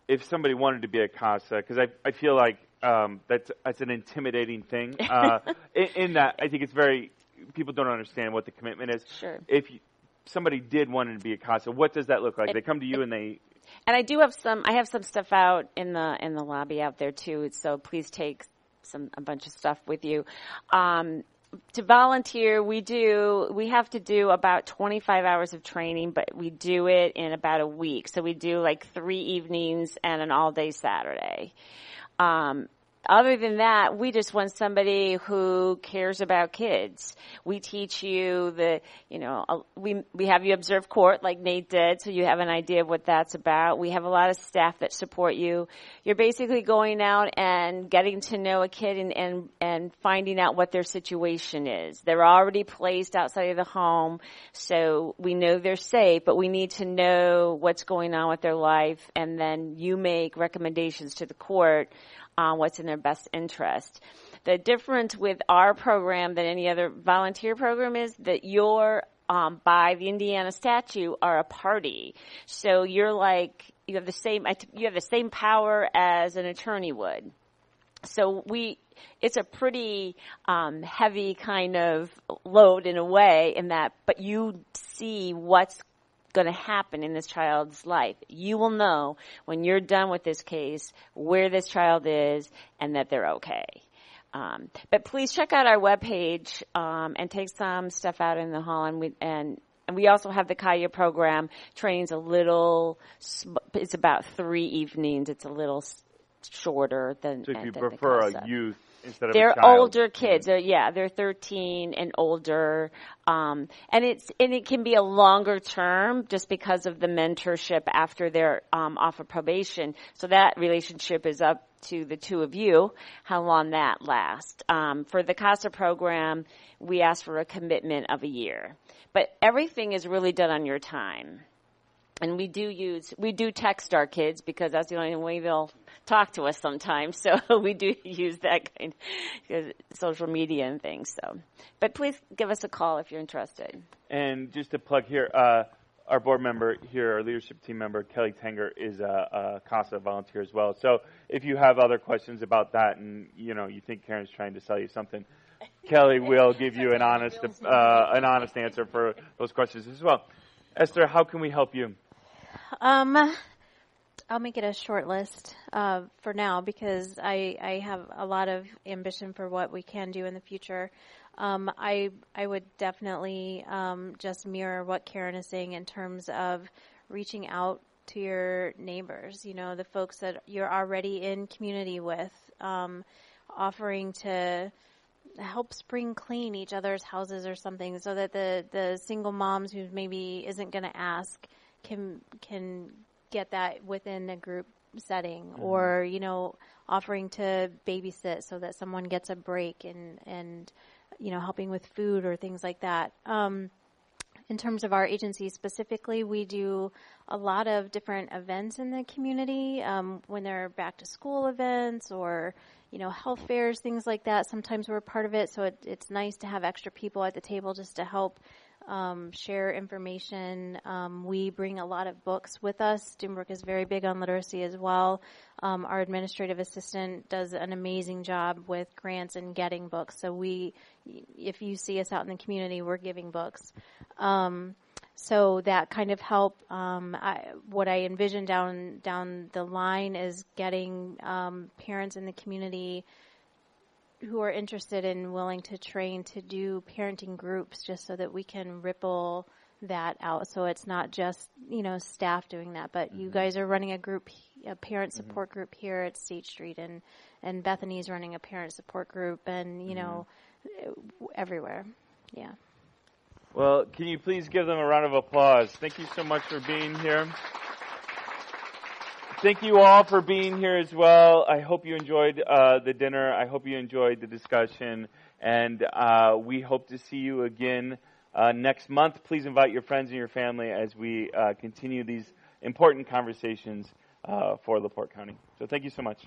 if somebody wanted to be a CASA, because I, I feel like um, that's that's an intimidating thing. Uh, in, in, that, I think it's very people don't understand what the commitment is. Sure. If you, somebody did want to be a CASA, what does that look like? It, they come to you and they. And I do have some. I have some stuff out in the in the lobby out there too. So please take some a bunch of stuff with you. Um, to volunteer, we do, we have to do about 25 hours of training, but we do it in about a week. So we do like three evenings and an all day Saturday. Um, other than that, we just want somebody who cares about kids. We teach you the, you know, we we have you observe court like Nate did, so you have an idea of what that's about. We have a lot of staff that support you. You're basically going out and getting to know a kid and and and finding out what their situation is. They're already placed outside of the home, so we know they're safe, but we need to know what's going on with their life, and then you make recommendations to the court on what's in their best interest. The difference with our program than any other volunteer program is that you're um, by the Indiana statute are a party. So you're like you have the same you have the same power as an attorney would. So we it's a pretty um, heavy kind of load in a way in that, but you see what's going to happen in this child's life. You will know when you're done with this case where this child is and that they're okay. Um, but please check out our webpage um, and take some stuff out in the hall, and we and and we also have the CAYA program. Training's a little, it's about three evenings. It's a little shorter than. So if you prefer a youth instead of they're older kids. They're, yeah, they're 13 and older. Um, and it's and it can be a longer term just because of the mentorship after they're um, off of probation. So that relationship is up to the two of you how long that lasts. Um, for the CASA program, we ask for a commitment of a year, but everything is really done on your time. And we do use we do text our kids because that's the only way they'll talk to us sometimes. So we do use that kind of social media and things. So, but please give us a call if you're interested. And just to plug here, uh, our board member here, our leadership team member, Kelly Tanger, is a, a CASA volunteer as well. So if you have other questions about that, and you know you think Karen's trying to sell you something, Kelly will give you an honest uh, an honest answer for those questions as well. Esther, how can we help you? Um, I'll make it a short list uh, for now because I, I have a lot of ambition for what we can do in the future. Um, I I would definitely um, just mirror what Karen is saying in terms of reaching out to your neighbors. You know, the folks that you're already in community with, um, offering to help spring clean each other's houses or something, so that the the single moms who maybe isn't going to ask can can get that within a group setting mm-hmm. or you know offering to babysit so that someone gets a break and and you know helping with food or things like that um, in terms of our agency specifically we do a lot of different events in the community um, when there are back to school events or you know health fairs things like that sometimes we're part of it so it, it's nice to have extra people at the table just to help um, share information. Um, we bring a lot of books with us. Dunebrook is very big on literacy as well. Um, our administrative assistant does an amazing job with grants and getting books. So we, if you see us out in the community, we're giving books. Um, so that kind of help. Um, I, what I envision down down the line is getting um, parents in the community who are interested and willing to train to do parenting groups just so that we can ripple that out so it's not just you know staff doing that but mm-hmm. you guys are running a group a parent mm-hmm. support mm-hmm. group here at State Street and and Bethany's running a parent support group and you mm-hmm. know everywhere yeah well can you please give them a round of applause thank you so much for being here Thank you all for being here as well. I hope you enjoyed uh, the dinner. I hope you enjoyed the discussion. And uh, we hope to see you again uh, next month. Please invite your friends and your family as we uh, continue these important conversations uh, for LaPorte County. So thank you so much.